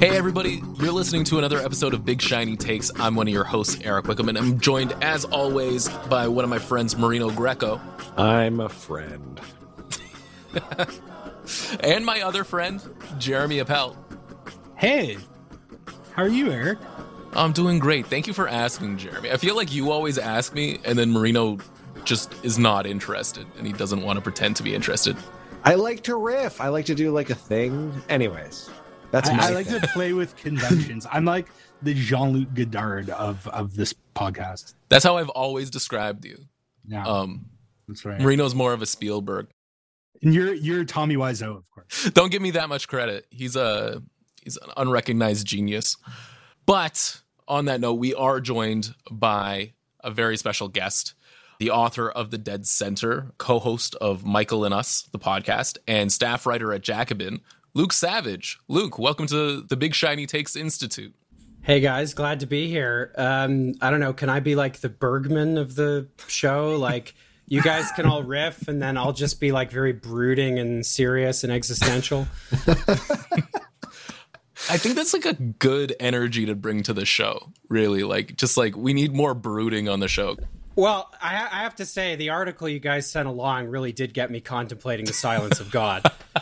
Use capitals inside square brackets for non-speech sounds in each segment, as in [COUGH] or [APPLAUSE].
Hey, everybody, you're listening to another episode of Big Shiny Takes. I'm one of your hosts, Eric Wickham, and I'm joined, as always, by one of my friends, Marino Greco. I'm a friend. [LAUGHS] and my other friend, Jeremy Appel. Hey, how are you, Eric? I'm doing great. Thank you for asking, Jeremy. I feel like you always ask me, and then Marino just is not interested, and he doesn't want to pretend to be interested. I like to riff. I like to do like a thing. Anyways, that's I, I like to play with conventions. I'm like the Jean Luc Godard of of this podcast. That's how I've always described you. Yeah, Um, that's right. Marino's more of a Spielberg. and you're you're Tommy Wiseau, of course. [LAUGHS] Don't give me that much credit. He's a he's an unrecognized genius. But on that note, we are joined by a very special guest, the author of The Dead Center, co-host of Michael and Us, the podcast, and staff writer at Jacobin, Luke Savage. Luke, welcome to the Big Shiny Takes Institute. Hey guys, glad to be here. Um, I don't know, can I be like the Bergman of the show? Like, you guys can all riff, and then I'll just be like very brooding and serious and existential. [LAUGHS] I think that's like a good energy to bring to the show. Really, like just like we need more brooding on the show. Well, I, I have to say, the article you guys sent along really did get me contemplating the silence of God. [LAUGHS]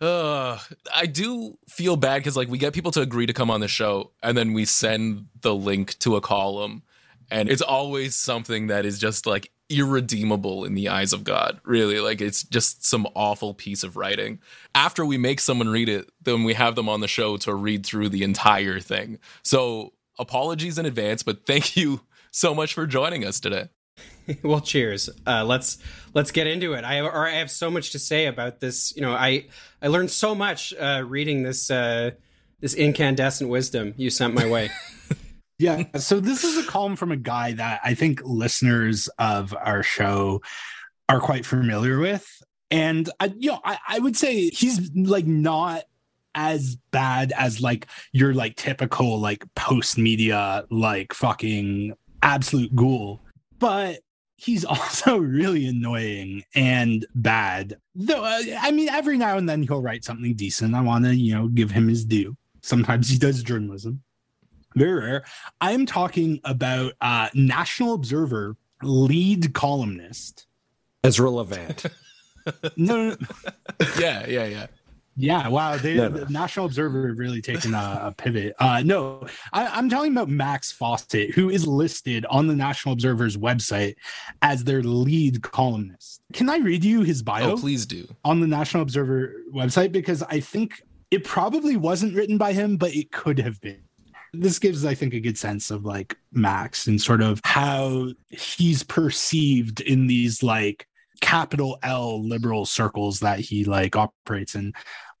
Uh, I do feel bad because like we get people to agree to come on the show, and then we send the link to a column, and it's always something that is just like irredeemable in the eyes of God. Really, like it's just some awful piece of writing. After we make someone read it, then we have them on the show to read through the entire thing. So apologies in advance, but thank you so much for joining us today. [LAUGHS] well, cheers. Uh, let's let's get into it. I or I have so much to say about this. You know, I I learned so much uh, reading this uh, this incandescent wisdom you sent my way. [LAUGHS] Yeah. So this is a column from a guy that I think listeners of our show are quite familiar with, and I, you know, I, I would say he's like not as bad as like your like typical like post media like fucking absolute ghoul, but he's [LAUGHS] also really annoying and bad. Though uh, I mean, every now and then he'll write something decent. I want to you know give him his due. Sometimes he does journalism very rare. I'm talking about uh, National Observer lead columnist. Ezra Levant. No, no, no. [LAUGHS] Yeah, yeah, yeah. Yeah, wow. They, No, no. The National Observer really taken a, a pivot. Uh, no, I, I'm talking about Max Fawcett, who is listed on the National Observer's website as their lead columnist. Can I read you his bio? Oh, please do. on the National Observer website because I think it probably wasn't written by him, but it could have been. This gives, I think, a good sense of like Max and sort of how he's perceived in these like capital L liberal circles that he like operates in.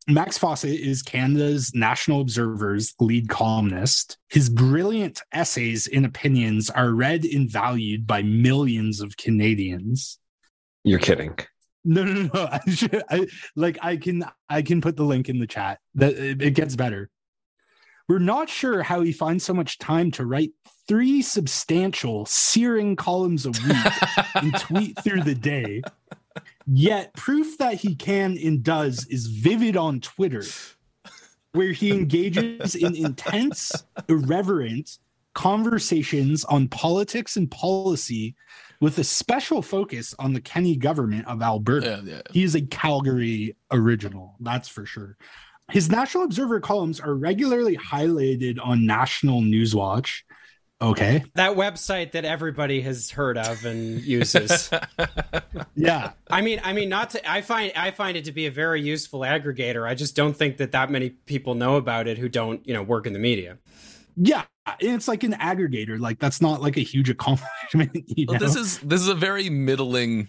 Max Fawcett is Canada's National Observer's lead columnist. His brilliant essays and opinions are read and valued by millions of Canadians. You're kidding. No, no, no. [LAUGHS] I should, I, like I can, I can put the link in the chat. That it, it gets better. We're not sure how he finds so much time to write three substantial, searing columns a week and tweet through the day. [LAUGHS] Yet, proof that he can and does is vivid on Twitter, where he engages in intense, irreverent conversations on politics and policy with a special focus on the Kenney government of Alberta. Yeah, yeah. He is a Calgary original, that's for sure. His National Observer columns are regularly highlighted on National Newswatch. Okay. that website that everybody has heard of and [LAUGHS] uses. Yeah. I mean, I mean, not to. I find I find it to be a very useful aggregator. I just don't think that that many people know about it who don't, you know, work in the media. Yeah. It's like an aggregator. Like, that's not like a huge [LAUGHS] accomplishment. You Well, this is this is a very middling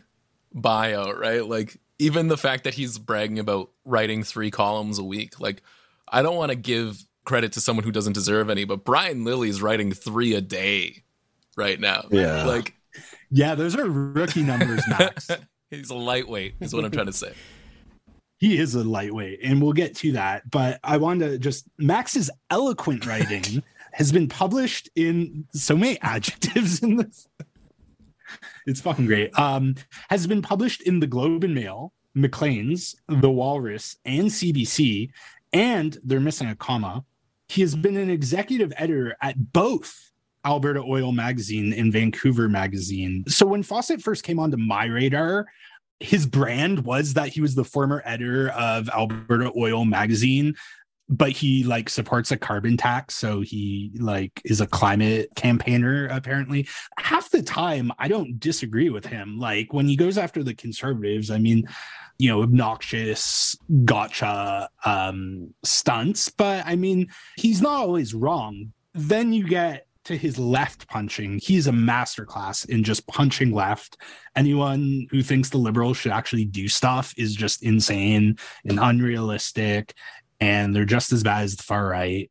bio, right? Like even the fact that he's bragging about writing three columns a week. Like I don't want to give credit to someone who doesn't deserve any, but Brian Lilly's writing three a day right now. Yeah. Like yeah, those are rookie numbers, Max. [LAUGHS] he's a lightweight, is what I'm trying to say. he is a lightweight, and we'll get to that. But I wanted to just Max's eloquent writing [LAUGHS] has been published in so many adjectives in this. It's fucking great. Um, has been published in the Globe and Mail, Maclean's, The Walrus, and CBC, and they're missing a comma. He has been an executive editor at both Alberta Oil Magazine and Vancouver Magazine. So when Fawcett first came onto my radar, his brand was that he was the former editor of Alberta Oil Magazine, but he like supports a carbon tax so he like is a climate campaigner apparently. Half the time i don't disagree with him. Like when he goes after the conservatives i mean you know obnoxious gotcha um stunts but i mean he's not always wrong. Then you get to his left punching. He's a masterclass in just punching left. Anyone who thinks the liberals should actually do stuff is just insane and unrealistic and they're just as bad as the far right.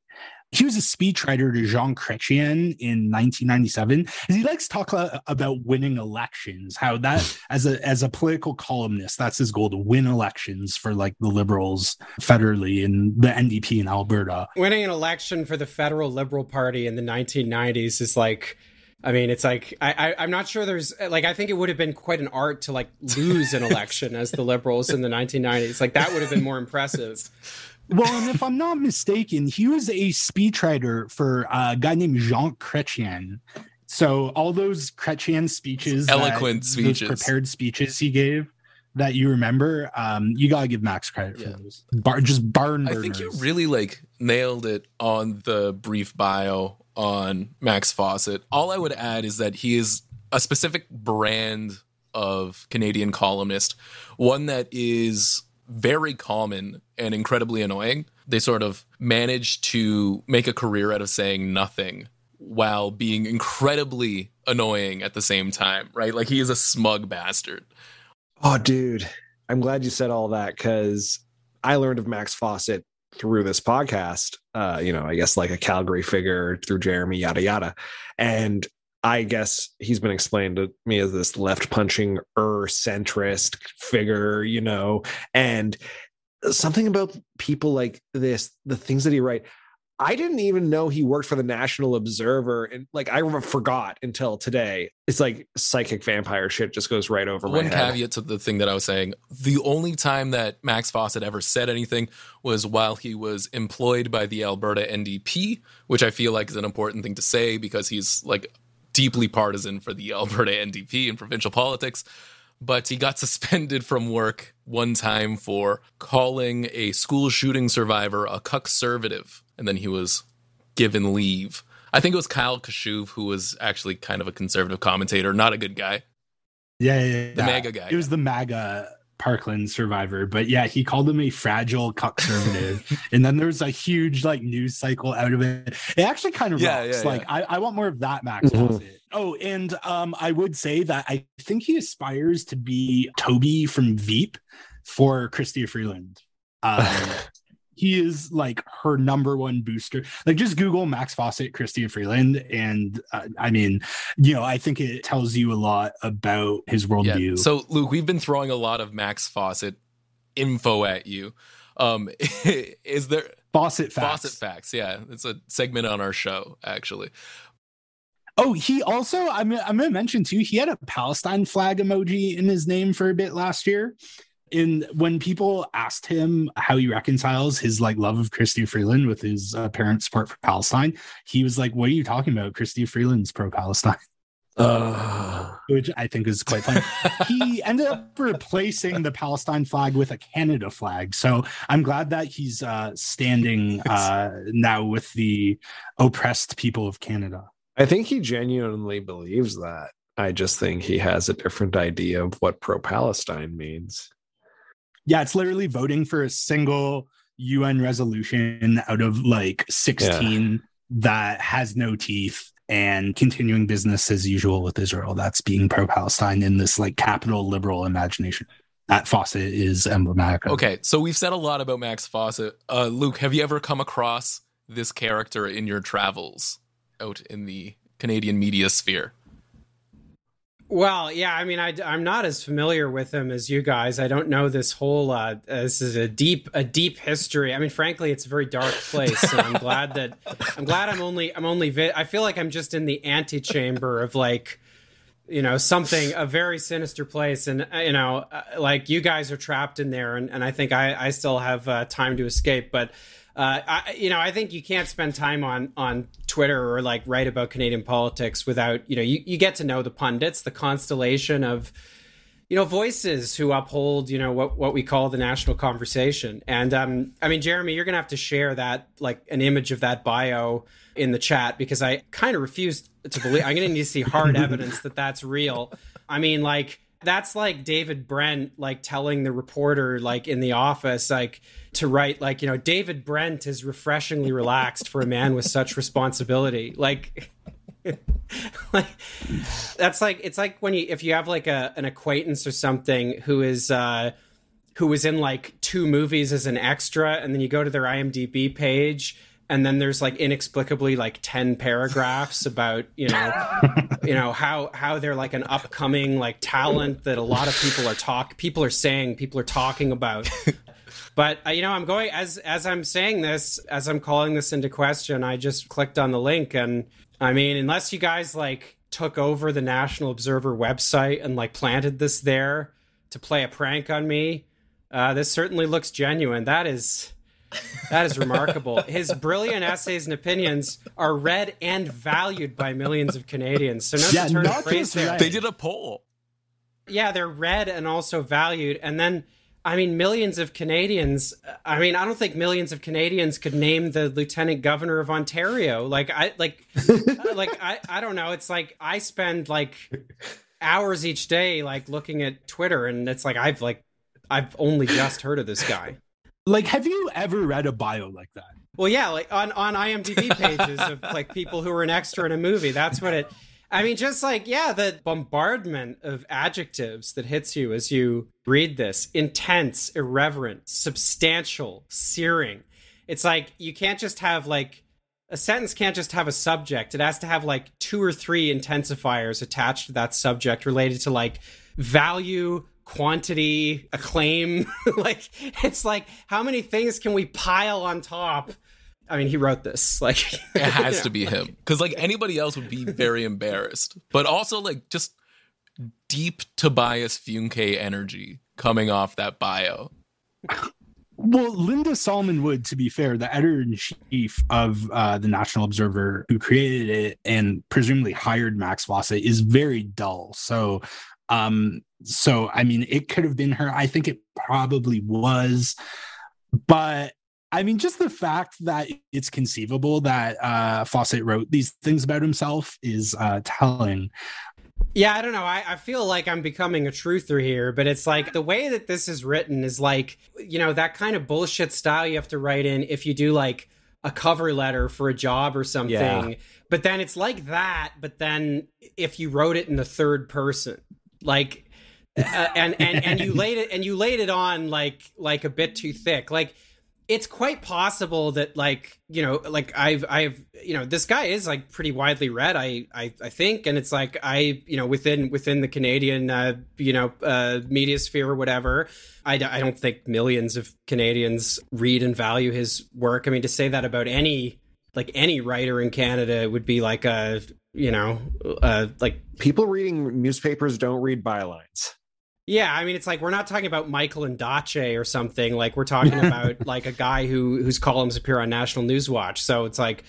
He was a speechwriter to Jean Chrétien in 1997. And he likes to talk about winning elections, how that [LAUGHS] as a as a political columnist, that's his goal to win elections for like the liberals federally and the NDP in Alberta. Winning an election for the federal Liberal Party in the 1990s is like I mean, it's like I, I am not sure there's like I think it would have been quite an art to like lose an [LAUGHS] election as the liberals in the 1990s. Like that would have been more impressive. [LAUGHS] Well, and if I'm not mistaken, he was a speechwriter for a guy named Jean Chrétien. So all those Chrétien speeches, eloquent that, speeches, prepared speeches he gave that you remember, um, you gotta give Max credit for those. Bar, just barn. Burners. I think you really like nailed it on the brief bio on Max Fawcett. All I would add is that he is a specific brand of Canadian columnist, one that is very common and incredibly annoying. They sort of manage to make a career out of saying nothing while being incredibly annoying at the same time, right? Like he is a smug bastard. Oh, dude. I'm glad you said all that because I learned of Max Fawcett through this podcast. Uh, you know, I guess like a Calgary figure through Jeremy, yada yada. And I guess he's been explained to me as this left punching er centrist figure, you know, and something about people like this, the things that he write. I didn't even know he worked for the National Observer, and like I forgot until today. It's like psychic vampire shit just goes right over One my head. One caveat to the thing that I was saying: the only time that Max Fawcett ever said anything was while he was employed by the Alberta NDP, which I feel like is an important thing to say because he's like deeply partisan for the [LAUGHS] Alberta NDP in provincial politics. But he got [LAUGHS] suspended from work one time for calling a school shooting survivor a conservative, and then he was given leave. I think it was Kyle Kashuv who was actually kind of a conservative commentator, not a good guy. Yeah, yeah, yeah. the MAGA guy. It was the MAGA Parkland survivor, but yeah, he called him a fragile conservative. [LAUGHS] and then there's a huge like news cycle out of it. It actually kind of yeah, rocks. Yeah, like yeah. I, I want more of that Max mm-hmm. Oh, and um, I would say that I think he aspires to be Toby from Veep for Chrystia Freeland. Um, [LAUGHS] he is like her number one booster. Like just Google Max Fawcett, Chrystia Freeland, and uh, I mean, you know, I think it tells you a lot about his worldview. Yeah. So, Luke, we've been throwing a lot of Max Fawcett info at you. Um, [LAUGHS] is there Fawcett facts? Fawcett facts. Yeah, it's a segment on our show actually. Oh, he also I'm I'm gonna mention too. He had a Palestine flag emoji in his name for a bit last year in when people asked him how he reconciles his like love of Chrystia Freeland with his apparent uh, support for Palestine, he was like, "What are you talking about? Chrystia Freeland's pro Palestine." Uh. Which I think is quite funny. he ended up [LAUGHS] replacing the Palestine flag with a Canada flag. So I'm glad that he's uh, standing [LAUGHS] uh, now with the oppressed people of Canada. I think he genuinely believes that. I just think he has a different idea of what pro Palestine means yeah, it's literally voting for a single UN resolution out of like 16 yeah. that has no teeth and continuing business as usual with Israel. That's being pro Palestine in this like capital liberal imagination. That Fawcett is emblematic. Of. Okay, so we've said a lot about Max Fawcett. Uh, Luke, have you ever come across this character in your travels out in the Canadian media sphere? Well, yeah, I mean, I, am not as familiar with him as you guys. I don't know this whole. Uh, this is a deep, a deep history. I mean, frankly, it's a very dark place. So I'm glad that I'm glad I'm only, I'm only. Vi- I feel like I'm just in the antechamber of like you know something a very sinister place and uh, you know uh, like you guys are trapped in there and, and i think i i still have uh, time to escape but uh, I, you know, I think you can't spend time on on Twitter or like write about Canadian politics without, you know, you, you get to know the pundits, the constellation of, you know, voices who uphold, you know, what what we call the national conversation. And um, I mean, Jeremy, you're gonna have to share that, like, an image of that bio in the chat because I kind of refuse to believe. I'm gonna need to see hard [LAUGHS] evidence that that's real. I mean, like that's like David Brent like telling the reporter like in the office like to write like you know David Brent is refreshingly relaxed for a man with such responsibility. Like [LAUGHS] like that's like it's like when you if you have like a an acquaintance or something who is uh who was in like two movies as an extra and then you go to their IMDb page and then there's like inexplicably like 10 paragraphs about you know [LAUGHS] you know how how they're like an upcoming like talent that a lot of people are talk people are saying people are talking about. But uh, you know i'm going as as i'm saying this as i'm calling this into question i just clicked on the link. And i mean unless you guys like took over the national observer website and like planted this there to play a prank on me uh, this certainly looks genuine. That is that is remarkable. His brilliant essays and opinions are read and valued by millions of Canadians. So no yeah, turn of phrase there. They did a poll. Yeah, they're read and also valued. And then, I mean, millions of Canadians. I mean, I don't think millions of Canadians could name the lieutenant governor of Ontario. Like I like, [LAUGHS] like I I don't know. It's like I spend like hours each day like looking at Twitter, and it's like I've like I've only just heard of this guy. Like, have you ever read a bio like that? Well, yeah, like on on IMDb [LAUGHS] pages of like people who were an extra in a movie. That's what it. I mean, just like yeah, the bombardment of adjectives that hits you as you read this: intense, irreverent, substantial, searing. It's like you can't just have like a sentence can't just have a subject. It has to have like two or three intensifiers attached to that subject related to like value, quantity, acclaim. [LAUGHS] like it's like how many things can we pile on top? I mean, he wrote this. [LAUGHS] Like it has to [LAUGHS] be him because like anybody else would be very embarrassed. But also like just deep Tobias Funke energy coming off that bio. Well, Linda Solomon Wood, to be fair, the editor in chief of uh, the National Observer, who created it and presumably hired Max Fawcett, is very dull. So um, so I mean, it could have been her. I think it probably was, but I mean, just the fact that it's conceivable that uh, Fawcett wrote these things about himself is uh, telling. Yeah, I don't know. I, I feel like I'm becoming a truther here, but it's like the way that this is written is like, you know, that kind of bullshit style you have to write in if you do like a cover letter for a job or something. Yeah. But then it's like that, but then if you wrote it in the third person, like uh, and and and you laid it and you laid it on like like a bit too thick. Like it's quite possible that like you know like i've i've you know this guy is like pretty widely read i i, I think. And it's like i you know within within the canadian uh you know uh media sphere or whatever I, I don't think millions of canadians read and value his work. I mean to say that about any like any writer in canada would be like a you know, uh, like people reading newspapers don't read bylines. Yeah, I mean, it's like we're not talking about Michael Ondaatje or something. Like we're talking [LAUGHS] about like a guy who whose columns appear on National Newswatch. So it's like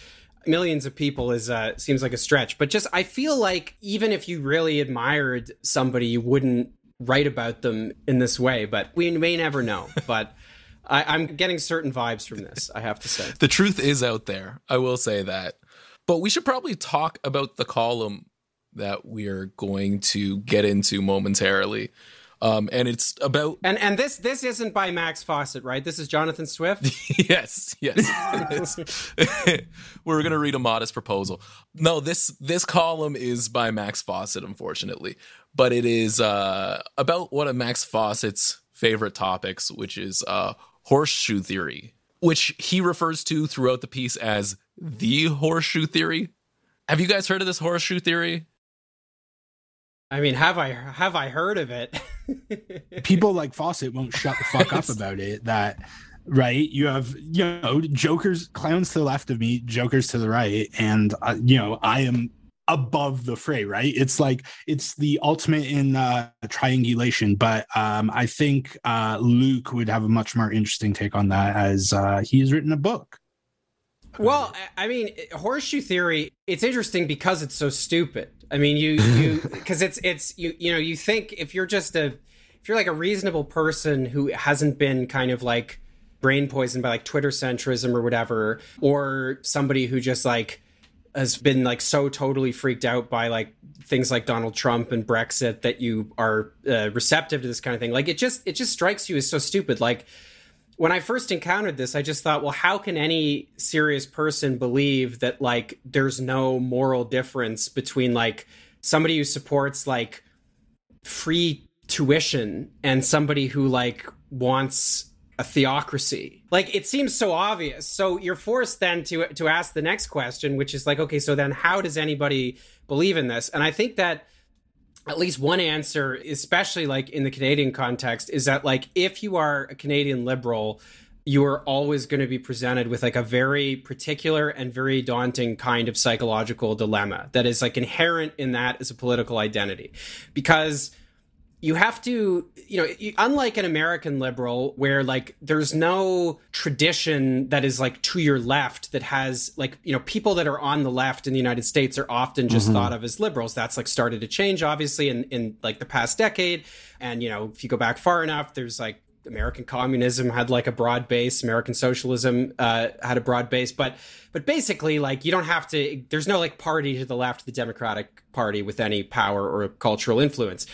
millions of people is uh, seems like a stretch. But just I feel like even if you really admired somebody, you wouldn't write about them in this way. But we may never know. But I, I'm getting certain vibes from this. I have to say, the truth is out there. I will say that. But we should probably talk about the column that we're going to get into momentarily. Um, and it's about and and this this isn't by Max Fawcett, right? This is Jonathan Swift. [LAUGHS] yes, yes. [LAUGHS] we're gonna read a modest proposal. No, this this column is by Max Fawcett, unfortunately, but it is uh, about one of Max Fawcett's favorite topics, which is uh, horseshoe theory, which he refers to throughout the piece as the horseshoe theory. Have you guys heard of this horseshoe theory? I mean, have I have I heard of it? [LAUGHS] People like Fawcett won't shut the fuck up about it. That right? You have you know jokers, clowns to the left of me, jokers to the right, and uh, you know I am above the fray, right? It's like it's the ultimate in uh, triangulation. But um, I think uh, Luke would have a much more interesting take on that as uh, he's written a book. Well, I mean, horseshoe theory. It's interesting because it's so stupid. I mean, you [LAUGHS] you because it's it's you you know you think if you're just a if you're like a reasonable person who hasn't been kind of like brain poisoned by like Twitter centrism or whatever, or somebody who just like has been like so totally freaked out by like things like Donald Trump and Brexit that you are uh, receptive to this kind of thing. Like it just it just strikes you as so stupid. Like when I first encountered this, I just thought, well, how can any serious person believe that like there's no moral difference between like somebody who supports like free tuition and somebody who like wants a theocracy. Like it seems so obvious. So you're forced then to to ask the next question, which is like, okay, so then how does anybody believe in this? And I think that at least one answer, especially like in the Canadian context, is that like if you are a Canadian liberal, you are always going to be presented with like a very particular and very daunting kind of psychological dilemma that is like inherent in that as a political identity. Because you have to you know unlike an american liberal where like there's no tradition that is like to your left that has like you know people that are on the left in the united states are often just mm-hmm. thought of as liberals that's like started to change obviously in in like the past decade and you know if you go back far enough there's like American communism had like a broad base. American socialism uh, had a broad base, but but basically, like you don't have to. There's no like party to the left of the Democratic Party with any power or cultural influence.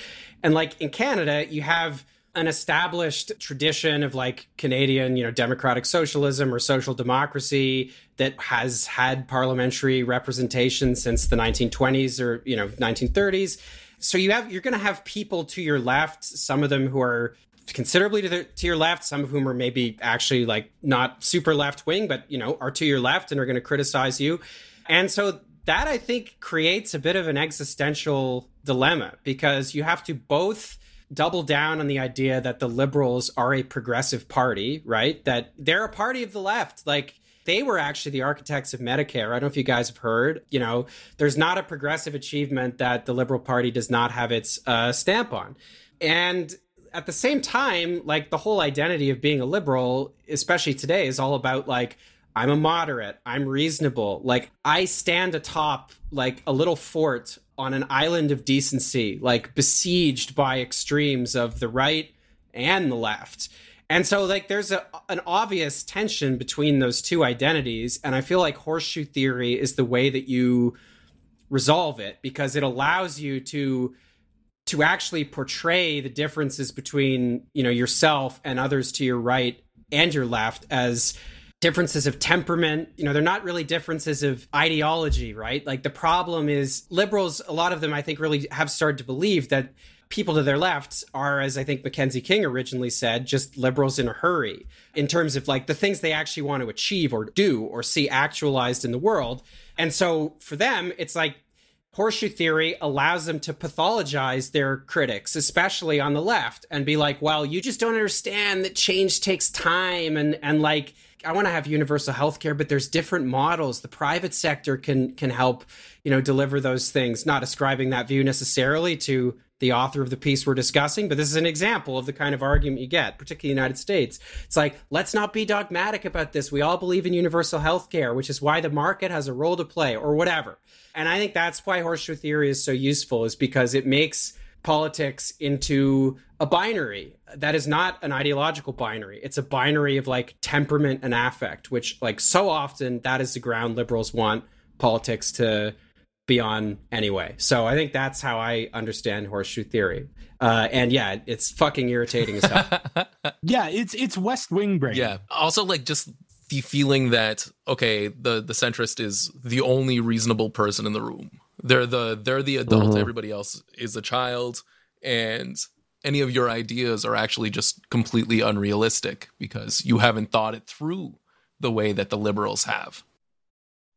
And like in Canada, you have an established tradition of like Canadian, you know, democratic socialism or social democracy that has had parliamentary representation since the 1920s or, you know, 1930s. So you have you're going to have people to your left, some of them who are considerably to, the, to your left, some of whom are maybe actually like not super left wing, but you know, are to your left and are going to criticize you. And so that I think creates a bit of an existential dilemma because you have to both double down on the idea that the liberals are a progressive party, right? That they're a party of the left. Like they were actually the architects of Medicare. I don't know if you guys have heard. You know, there's not a progressive achievement that the Liberal Party does not have its uh, stamp on. And at the same time, like the whole identity of being a liberal, especially today, is all about like I'm a moderate. I'm reasonable. Like I stand atop like a little fort on an island of decency, like besieged by extremes of the right and the left. And so like there's a, an obvious tension between those two identities and I feel like horseshoe theory is the way that you resolve it because it allows you to to actually portray the differences between, you know, yourself and others to your right and your left as differences of temperament. You know, they're not really differences of ideology, right? Like the problem is liberals, a lot of them, I think, really have started to believe that people to their left are, as I think Mackenzie King originally said, just liberals in a hurry in terms of like the things they actually want to achieve or do or see actualized in the world. And so for them, it's like horseshoe theory allows them to pathologize their critics, especially on the left, and be like, well, you just don't understand that change takes time and and like I want to have universal health care, but there's different models. The private sector can can help, you know, deliver those things. Not ascribing that view necessarily to the author of the piece we're discussing, but this is an example of the kind of argument you get, particularly in the United States. It's like, let's not be dogmatic about this. We all believe in universal health care, which is why the market has a role to play, or whatever. And I think that's why horseshoe theory is so useful, is because it makes politics into a binary that is not an ideological binary it's a binary of like temperament and affect which like so often that is the ground liberals want politics to be on anyway so i think that's how i understand horseshoe theory uh, and yeah it's fucking irritating as hell [LAUGHS] yeah it's it's west wing brain yeah also like just the feeling that okay the the centrist is the only reasonable person in the room they're the they're the adult. Mm-hmm. Everybody else is a child, and any of your ideas are actually just completely unrealistic because you haven't thought it through the way that the liberals have.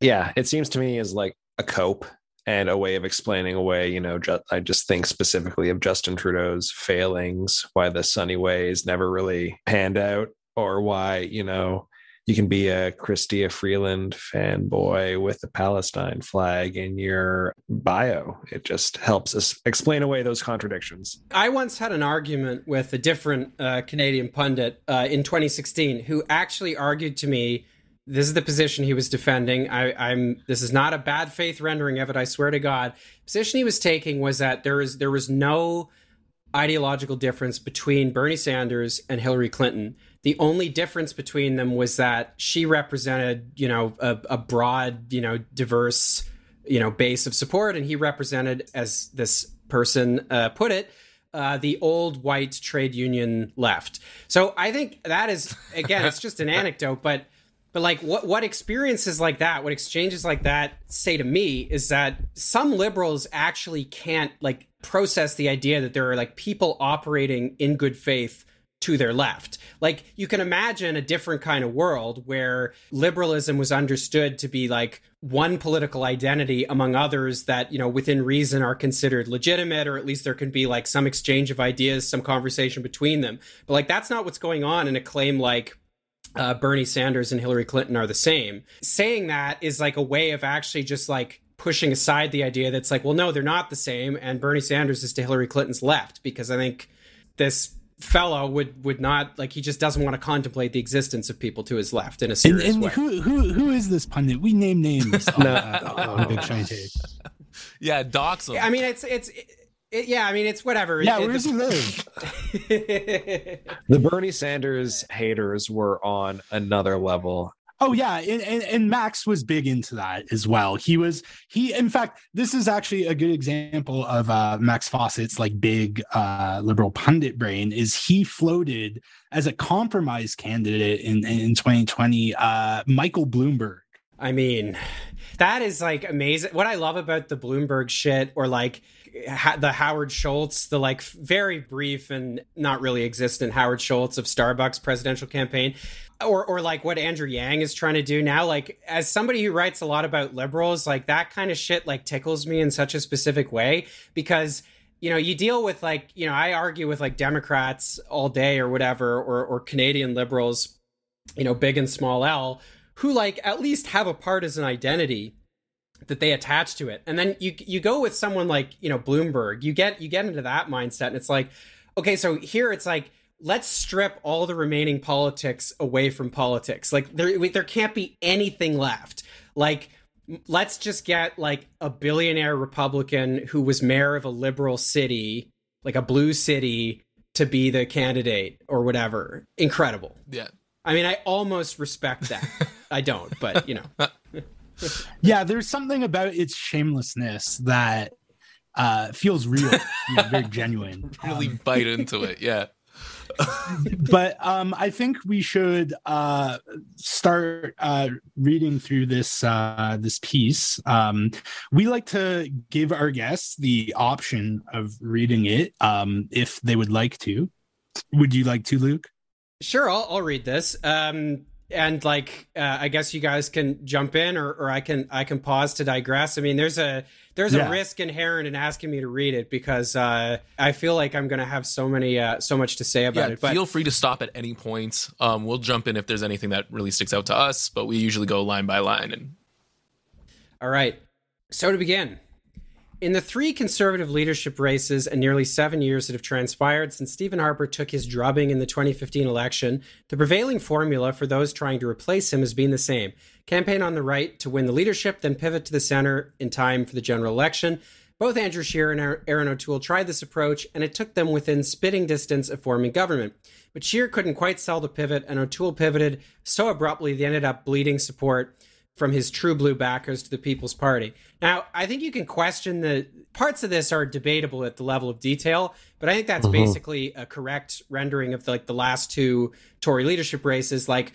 Yeah, it seems to me as like a cope and a way of explaining away, you know, ju- I just think specifically of Justin Trudeau's failings, why the sunny ways never really panned out, or why, you know, you can be a Chrystia Freeland fanboy with the Palestine flag in your bio. It just helps us explain away those contradictions. I once had an argument with a different uh, Canadian pundit uh, in 2016 who actually argued to me. This is the position he was defending. I, am This is not a bad faith rendering of it. I swear to God. The position he was taking was that there is there was no ideological difference between Bernie Sanders and Hillary Clinton. The only difference between them was that she represented, you know, a, a broad, you know, diverse, you know, base of support, and he represented, as this person uh, put it, uh, the old white trade union left. So I think that is again, it's just an [LAUGHS] anecdote, but but like what what experiences like that, what exchanges like that say to me is that some liberals actually can't like process the idea that there are like people operating in good faith to their left. Like you can imagine a different kind of world where liberalism was understood to be like one political identity among others that, you know, within reason are considered legitimate or at least there can be like some exchange of ideas, some conversation between them. But like that's not what's going on in a claim like uh, Bernie Sanders and Hillary Clinton are the same. Saying that is like a way of actually just like pushing aside the idea that's like, well, no, they're not the same, and Bernie Sanders is to Hillary Clinton's left because I think this fellow would would not like he just doesn't want to contemplate the existence of people to his left in a serious and, and way. Who who who is this pundit? We name names [LAUGHS] on, uh, on Big Shiny Tape. Yeah, dox him. I mean, it's it's. It, yeah, I mean it's whatever. Yeah, it, where does he live? [LAUGHS] the Bernie Sanders haters were on another level. Oh yeah, and, and, and Max was big into that as well. He was he in fact this is actually a good example of uh, Max Fawcett's like big uh, liberal pundit brain is he floated as a compromise candidate in in 2020 uh, Michael Bloomberg. I mean, that is like amazing. What I love about the Bloomberg shit or like ha- the Howard Schultz, the like very brief and not really existent Howard Schultz of Starbucks presidential campaign or or like what Andrew Yang is trying to do now like as somebody who writes a lot about liberals like that kind of shit like tickles me in such a specific way because you know you deal with like you know I argue with like Democrats all day or whatever or or Canadian liberals you know big and small L who like at least have a partisan identity that they attach to it and then you you go with someone like you know Bloomberg you get you get into that mindset and it's like okay so here it's like let's strip all the remaining politics away from politics. Like there there can't be anything left. Like let's just get like a billionaire Republican who was mayor of a liberal city, like a blue city to be the candidate or whatever. Incredible. Yeah. I mean, I almost respect that. [LAUGHS] I don't, but you know. [LAUGHS] [LAUGHS] yeah, there's something about its shamelessness that uh feels real, you know, very [LAUGHS] genuine. Really um, bite into it. Yeah. [LAUGHS] but um, I think we should uh, start uh, reading through this uh, this piece. Um, we like to give our guests the option of reading it um, if they would like to. Would you like to, Luke? Sure, I'll, I'll read this. Um, and like, uh, I guess you guys can jump in, or, or I can I can pause to digress. I mean, there's a there's yeah. a risk inherent in asking me to read it because uh, I feel like I'm going to have so many uh, so much to say about yeah, it. But feel free to stop at any point. Um, we'll jump in if there's anything that really sticks out to us, but we usually go line by line. And all right, so to begin. In the three conservative leadership races and nearly seven years that have transpired since Stephen Harper took his drubbing in the 2015 election, the prevailing formula for those trying to replace him has been the same campaign on the right to win the leadership, then pivot to the center in time for the general election. Both Andrew Scheer and Erin O'Toole tried this approach, and it took them within spitting distance of forming government. But Scheer couldn't quite sell the pivot, and O'Toole pivoted so abruptly they ended up bleeding support from his true blue backers to the People's Party. Now, I think you can question the parts of this are debatable at the level of detail, but I think that's mm-hmm. basically a correct rendering of the, like the last two Tory leadership races. Like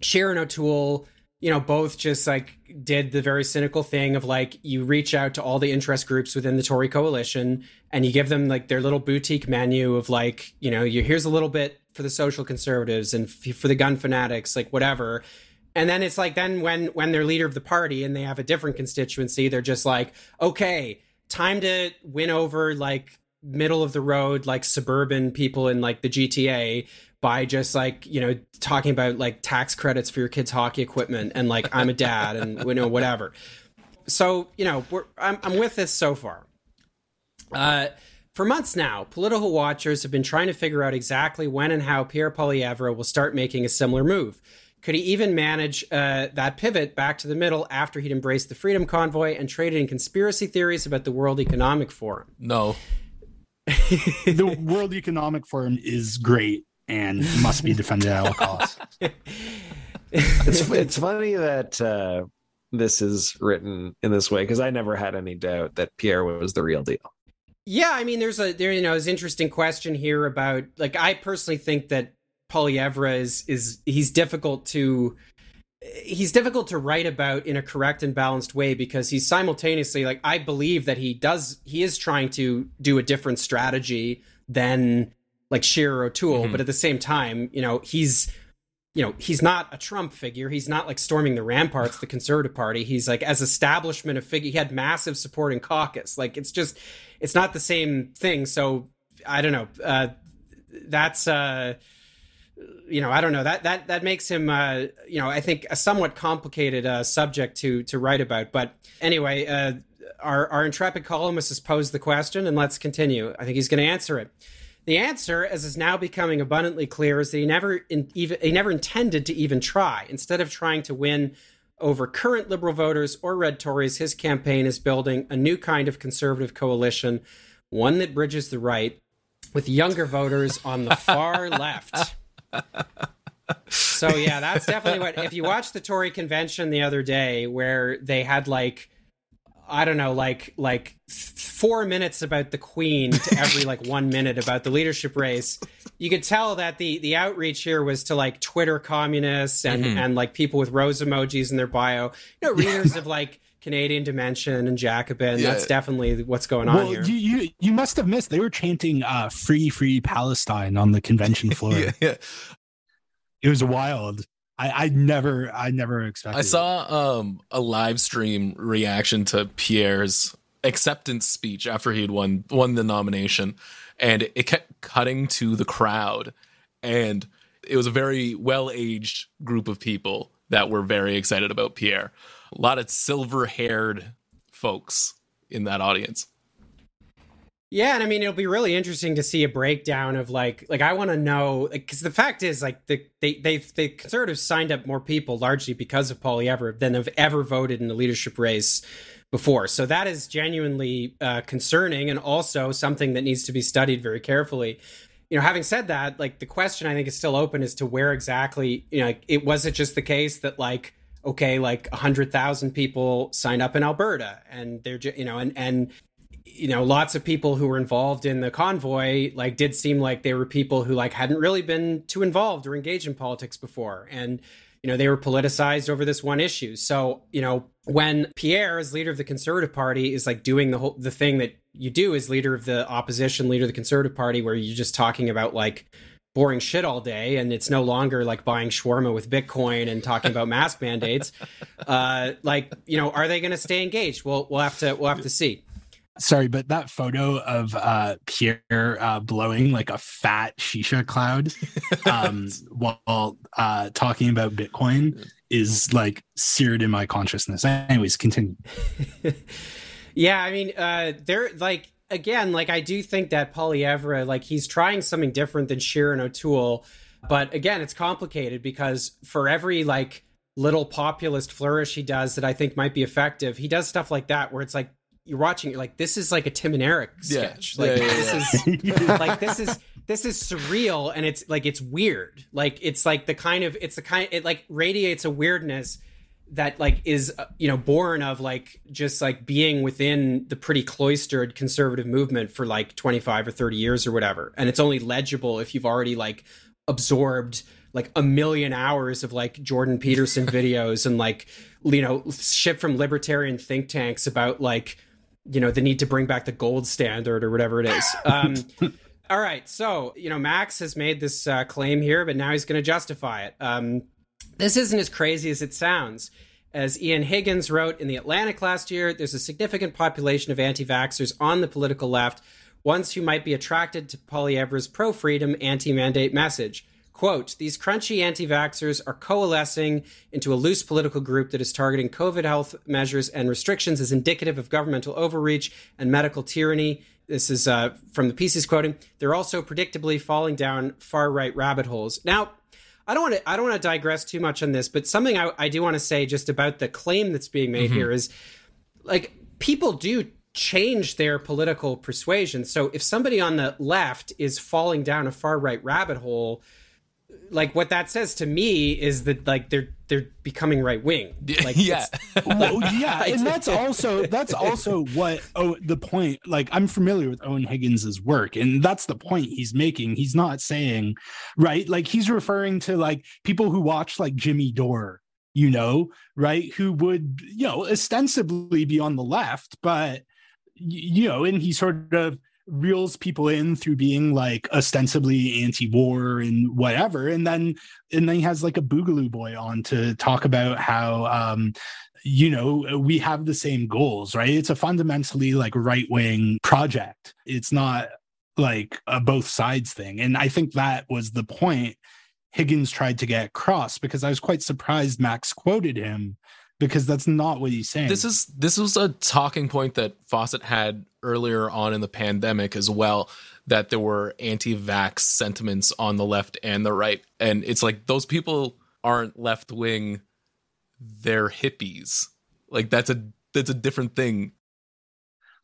Scheer and O'Toole, you know, both just like did the very cynical thing of like you reach out to all the interest groups within the Tory coalition and you give them like their little boutique menu of like, you know, you here's a little bit for the social conservatives and f- for the gun fanatics, like whatever and then it's like then when when they're leader of the party and they have a different constituency they're just like okay time to win over like middle of the road like suburban people in like the GTA by just like you know talking about like tax credits for your kids hockey equipment and like I'm a dad and you know whatever. So you know I'm, I'm with this so far. Uh, for months now, political watchers have been trying to figure out exactly when and how Pierre Poilievre will start making a similar move. Could he even manage uh, that pivot back to the middle after he'd embraced the Freedom Convoy and traded in conspiracy theories about the World Economic Forum? No. the World Economic Forum is great and must be defended at all costs. [LAUGHS] it's it's funny that uh, this is written in this way because I never had any doubt that Pierre was the real deal. Yeah, I mean, there's a there you know, is interesting question here about like I personally think that Poilievre is is he's difficult to he's difficult to write about in a correct and balanced way because he's simultaneously like I believe that he does he is trying to do a different strategy than like Scheer or O'Toole, mm-hmm. but at the same time, you know, he's you know, he's not a Trump figure. He's not like storming the ramparts, the Conservative Party. He's like as establishment of figure. He had massive support in caucus. Like it's just it's not the same thing. So I don't know. Uh, that's uh, you know I don't know that that that makes him uh, you know I think a somewhat complicated uh, subject to to write about. But anyway, uh, our our intrepid columnist has posed the question, and let's continue. I think he's going to answer it. The answer, as is now becoming abundantly clear, is that he never in, even he never intended to even try. Instead of trying to win over current Liberal voters or Red Tories, his campaign is building a new kind of conservative coalition, one that bridges the right with younger voters on the far [LAUGHS] left. So yeah, that's definitely what. If you watched the Tory convention the other day, where they had like I don't know, like like four minutes about the Queen to every like one minute about the leadership race. You could tell that the the outreach here was to like Twitter communists and mm-hmm. and like people with rose emojis in their bio. You know, readers of like Canadian Dimension and Jacobin. Yeah. That's definitely what's going on well, here. You, you you must have missed. They were chanting uh, "Free, Free Palestine" on the convention [LAUGHS] floor. yeah, yeah. It was wild. I, I never I never expected. I saw um, a live stream reaction to Pierre's acceptance speech after he had won won the nomination, and it kept cutting to the crowd, and it was a very well aged group of people that were very excited about Pierre. A lot of silver haired folks in that audience. Yeah, and I mean it'll be really interesting to see a breakdown of like like I want to know because the fact is like the they they they conservatives signed up more people largely because of Poilievre than have ever voted in the leadership race before. So that is genuinely uh, concerning and also something that needs to be studied very carefully. You know, having said that, like the question I think is still open as to where exactly you know it was it just the case that like okay, like a hundred thousand people signed up in Alberta, and they're you know, and and you know lots of people who were involved in the convoy like did seem like they were people who like hadn't really been too involved or engaged in politics before. And you know they were politicized over this one issue. So you know when pierre as leader of the conservative party is like doing the whole the thing that you do as leader of the opposition leader of the conservative party where you're just talking about like boring shit all day and it's no longer like buying shawarma with bitcoin and talking about mask [LAUGHS] mandates uh like you know are they going to stay engaged well we'll have to we'll have to see sorry, but that photo of uh, Pierre uh, blowing like a fat shisha cloud [LAUGHS] um, while uh, talking about Bitcoin is like seared in my consciousness. Anyways, continue. [LAUGHS] yeah, I mean, uh, they're like again, like I do think that Poilievre, like he's trying something different than Scheer and O'Toole, but again, it's complicated because for every like little populist flourish he does that I think might be effective, he does stuff like that where it's like you're watching, you're like, this is like a Tim and Eric sketch. Yeah. Like yeah, yeah, this is [LAUGHS] like this is this is surreal and it's like it's weird. Like it's like the kind of it's the kind it like radiates a weirdness that like is uh, you know born of like just like being within the pretty cloistered conservative movement for like 25 or 30 years or whatever and it's only legible if you've already like absorbed like a million hours of like Jordan [LAUGHS] Peterson videos and like you know shit from libertarian think tanks about like you know the need to bring back the gold standard or whatever it is. Um, [LAUGHS] all right, so you know Max has made this uh, claim here, but now he's going to justify it. Um, this isn't as crazy as it sounds. As Ian Higgins wrote in The Atlantic last year, there's a significant population of anti vaxxers on the political left. ones who might be attracted to Poilievre's pro freedom, anti mandate message. Quote, these crunchy anti vaxxers are coalescing into a loose political group that is targeting COVID health measures and restrictions as indicative of governmental overreach and medical tyranny. This is uh, from the piece quoting. They're also predictably falling down far right rabbit holes. Now, I don't want to. I don't want to digress too much on this, but something I, I do want to say just about the claim that's being made mm-hmm. here is, like, people do change their political persuasion. So if somebody on the left is falling down a far right rabbit hole, like what that says to me is that like they're they're becoming right wing. [LAUGHS] Like yeah, well, yeah, and [LAUGHS] that's also that's also what oh the point. Like I'm familiar with Owen Higgins's work, and that's the point he's making. He's not saying right, like he's referring to like people who watch like Jimmy Dore, you know, right, who would you know ostensibly be on the left, but you know, and he sort of reels people in through being like ostensibly anti-war and whatever and then and then he has like a boogaloo boy on to talk about how um you know we have the same goals right? It's a fundamentally like right-wing project. It's not like a both sides thing and i think that was the point higgins tried to get across because i was quite surprised max quoted him because that's not what he's saying. This is this was a talking point that Fawcett had earlier on in the pandemic as well that there were anti-vax sentiments on the left and the right and it's like those people aren't left wing they're hippies. Like that's a that's a different thing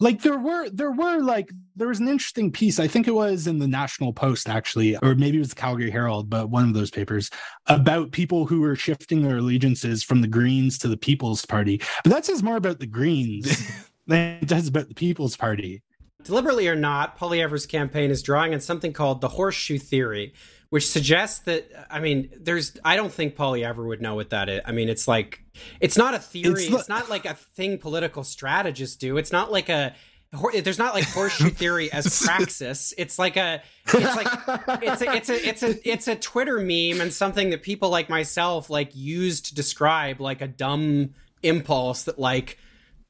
like there were there were like there was an interesting piece i think it was in the national post actually or maybe it was the calgary herald but one of those papers about people who were shifting their allegiances from the greens to the people's party. But that says more about the greens [LAUGHS] than it does about the people's party. Deliberately or not poilievre's campaign is drawing on something called the horseshoe theory which suggests that I mean, there's I don't think Poilievre would know what that is. I mean, it's like it's not a theory. It's, it's not like a thing political strategists do. It's not like a there's not like horseshoe [LAUGHS] theory as praxis. It's like a it's like it's a, it's a it's a it's a Twitter meme and something that people like myself like use to describe like a dumb impulse that like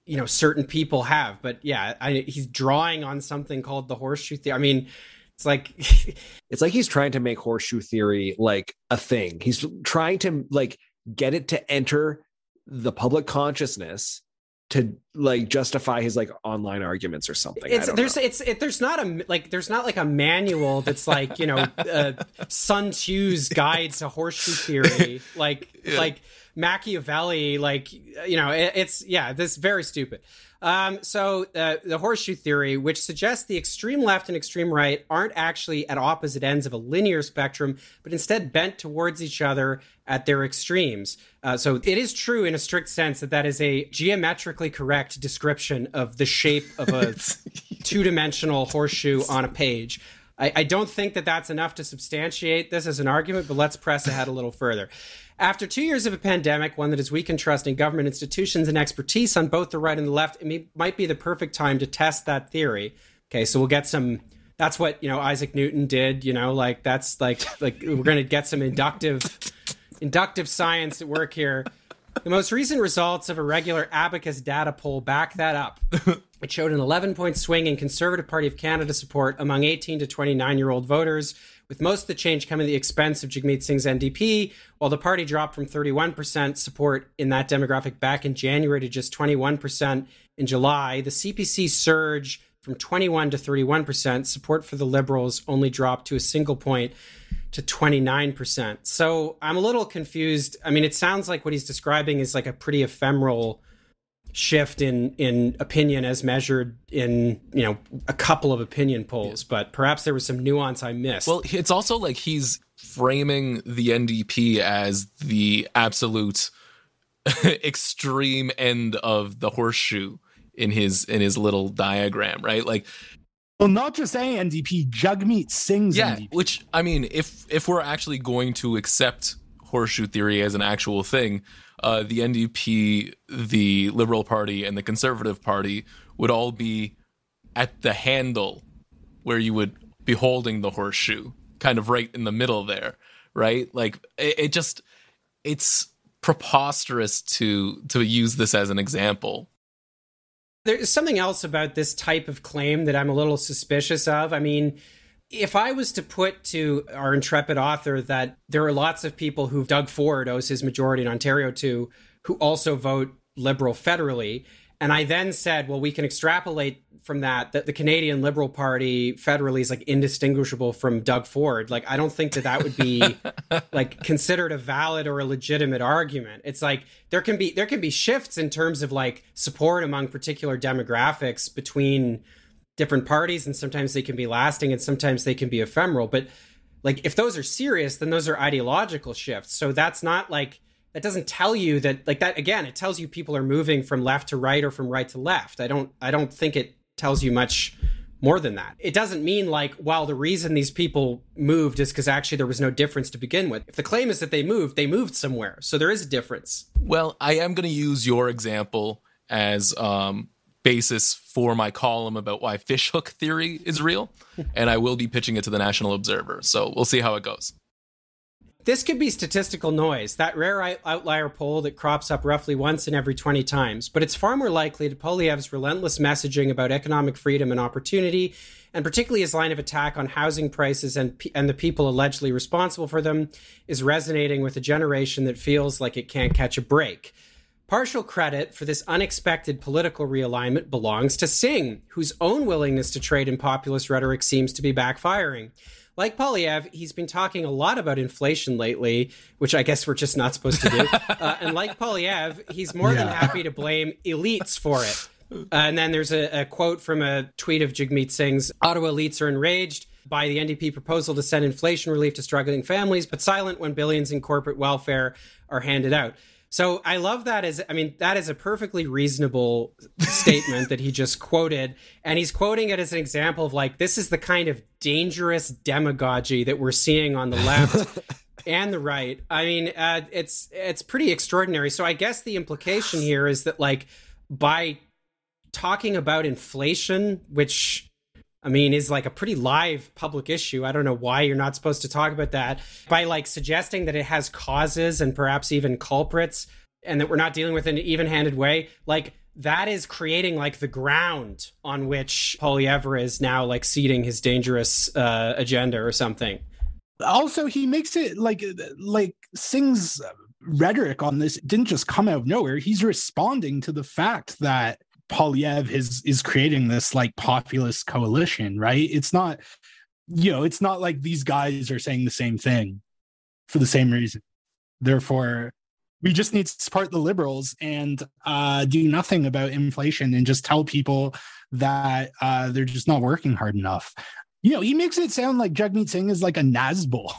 you know certain people have. But yeah, I, he's drawing on something called the horseshoe theory. I mean it's like [LAUGHS] it's like he's trying to make horseshoe theory like a thing. He's trying to like get it to enter the public consciousness to like justify his like online arguments or something. It's there's know. it's it, there's not a like there's not like a manual that's like you know [LAUGHS] uh, Sun Tzu's guide to horseshoe theory like yeah. like Machiavelli like you know it, it's yeah this very stupid. Um, so uh, the horseshoe theory, which suggests the extreme left and extreme right aren't actually at opposite ends of a linear spectrum, but instead bent towards each other at their extremes. Uh, so it is true in a strict sense that that is a geometrically correct description of the shape of a [LAUGHS] two-dimensional horseshoe on a page. I, I don't think that that's enough to substantiate this as an argument, but let's press ahead a little further. After two years of a pandemic, one that has weakened trust in government institutions and expertise on both the right and the left, it may, might be the perfect time to test that theory. Okay, so we'll get some. That's what you know Isaac Newton did. You know, like that's like like we're going to get some inductive inductive science at work here. The most recent results of a regular Abacus data poll back that up. It showed an 11 point swing in Conservative Party of Canada support among 18 to 29 year old voters, with most of the change coming at the expense of Jagmeet Singh's NDP, while the party dropped from 31% support in that demographic back in January to just 21% in July. The CPC surge from 21 to 31%. Support for the Liberals only dropped to a single point to 29%. So I'm a little confused. I mean, it sounds like what he's describing is like a pretty ephemeral shift in in opinion as measured in you know a couple of opinion polls but perhaps there was some nuance i missed. Well it's also like he's framing the ndp as the absolute [LAUGHS] extreme end of the horseshoe in his in his little diagram right? Like well not just any ndp jagmeet singh's yeah NDP. which i mean if if we're actually going to accept horseshoe theory as an actual thing uh, the NDP, the Liberal Party, and the Conservative Party would all be at the handle where you would be holding the horseshoe, kind of right in the middle there, right? Like it, it just it's preposterous to to use this as an example There's something else about this type of claim that I'm a little suspicious of. I mean, if I was to put to our intrepid author that there are lots of people who Doug Ford owes his majority in Ontario to who also vote liberal federally, and I then said, well, we can extrapolate from that that the Canadian Liberal Party federally is like indistinguishable from Doug Ford. Like, I don't think that that would be [LAUGHS] like considered a valid or a legitimate argument. It's like there can be there can be shifts in terms of like support among particular demographics between different parties, and sometimes they can be lasting, and sometimes they can be ephemeral. But like, if those are serious, then those are ideological shifts. So that's not like that doesn't tell you that like that again it tells you people are moving from left to right or from right to left. I don't i don't think it tells you much more than that. It doesn't mean like well the reason these people moved is because actually there was no difference to begin with. If the claim is that they moved they moved somewhere. So there is a difference. Well i am going to use your example as um basis for my column about why fishhook theory is real [LAUGHS] and i will be pitching it to the national observer so we'll see how it goes this could be statistical noise, that rare outlier poll that crops up roughly once in every 20 times, but it's far more likely that Poilievre's relentless messaging about economic freedom and opportunity, and particularly his line of attack on housing prices and, and the people allegedly responsible for them, is resonating with a generation that feels like it can't catch a break. Partial credit for this unexpected political realignment belongs to Singh, whose own willingness to trade in populist rhetoric seems to be backfiring like Poilievre, he's been talking a lot about inflation lately, which I guess we're just not supposed to do. [LAUGHS] uh, and like Poilievre, he's more yeah. than happy to blame elites for it. Uh, and then there's a, a, quote from a tweet of Jagmeet Singh's Ottawa elites are enraged by the NDP proposal to send inflation relief to struggling families, but silent when billions in corporate welfare are handed out. So I love that as I mean that is a perfectly reasonable statement that he just [LAUGHS] quoted and he's quoting it as an example of like this is the kind of dangerous demagogy that we're seeing on the left [LAUGHS] and the right. I mean uh, it's it's pretty extraordinary. So I guess the implication here is that like by talking about inflation which I mean, is like a pretty live public issue. I don't know why you're not supposed to talk about that by like suggesting that it has causes and perhaps even culprits and that we're not dealing with in an even handed way. Like, that is creating like the ground on which Poilievre is now like seeding his dangerous uh, agenda or something. Also, he makes it like like Singh's rhetoric on this didn't just come out of nowhere. He's responding to the fact that Poilievre is is creating this like populist coalition, right? It's not, you know, it's not like these guys are saying the same thing for the same reason. Therefore, we just need to support the liberals and uh, do nothing about inflation and just tell people that uh, they're just not working hard enough. You know, he makes it sound like Jagmeet Singh is like a Nazbol.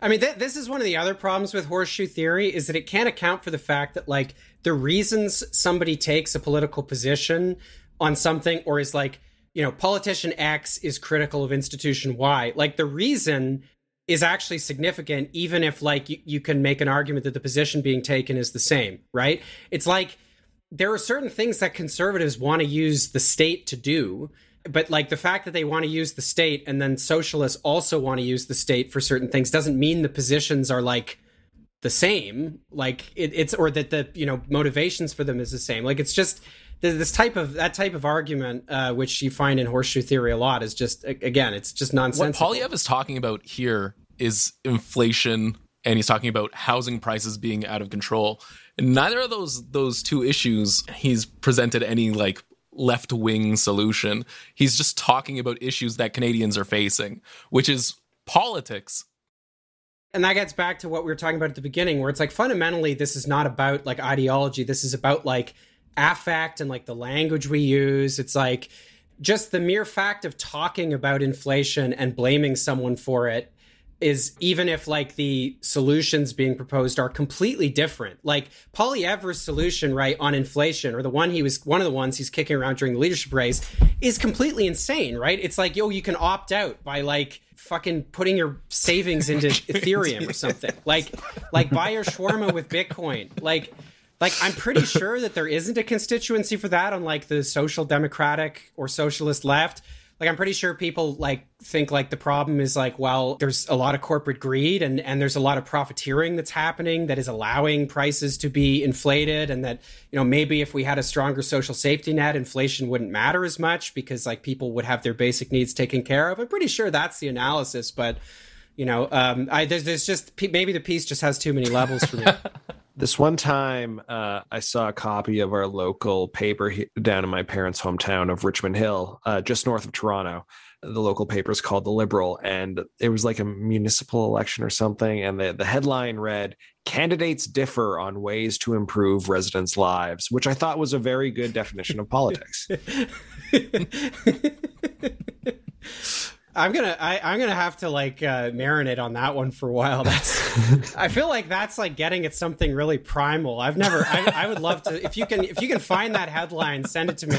I mean, th- this is one of the other problems with horseshoe theory is that it can't account for the fact that like the reasons somebody takes a political position on something or is like, you know, politician X is critical of institution Y. Like the reason is actually significant, even if like you, you can make an argument that the position being taken is the same, right? It's like there are certain things that conservatives want to use the state to do but like the fact that they want to use the state and then socialists also want to use the state for certain things doesn't mean the positions are like the same like it, it's or that the you know motivations for them is the same. Like it's just this type of that type of argument uh, which you find in horseshoe theory a lot is just again it's just nonsense what Poilievre is talking about here is inflation and he's talking about housing prices being out of control. And neither of those those two issues he's presented any like left wing solution. He's just talking about issues that canadians are facing which is politics and that gets back to what we were talking about at the beginning where it's like fundamentally this is not about like ideology. This is about like affect and like the language we use. It's like just the mere fact of talking about inflation and blaming someone for it is even if like the solutions being proposed are completely different like Poilievre's solution right on inflation or the one he was one of the ones he's kicking around during the leadership race is completely insane right it's like yo you can opt out by like fucking putting your savings into [LAUGHS] Ethereum or something. Like like buy your shawarma with Bitcoin. Like like I'm pretty sure that there isn't a constituency for that on like the social democratic or socialist left. Like I'm pretty sure people like think like the problem is like well there's a lot of corporate greed and and there's a lot of profiteering that's happening that is allowing prices to be inflated and that you know maybe if we had a stronger social safety net inflation wouldn't matter as much because like people would have their basic needs taken care of. I'm pretty sure that's the analysis but you know um I there's there's just maybe the piece just has too many levels for me. [LAUGHS] This one time, uh, I saw a copy of our local paper he- down in my parents' hometown of Richmond Hill, uh, just north of Toronto. The local paper is called The Liberal, and it was like a municipal election or something. And the, the headline read, Candidates differ on ways to improve residents' lives, which I thought was a very good definition of politics. [LAUGHS] [LAUGHS] I'm gonna I, I'm gonna have to like uh, marinate on that one for a while. [LAUGHS] That's I feel like that's like getting at something really primal. I've never I, I would love to if you can if you can find that headline, send it to me.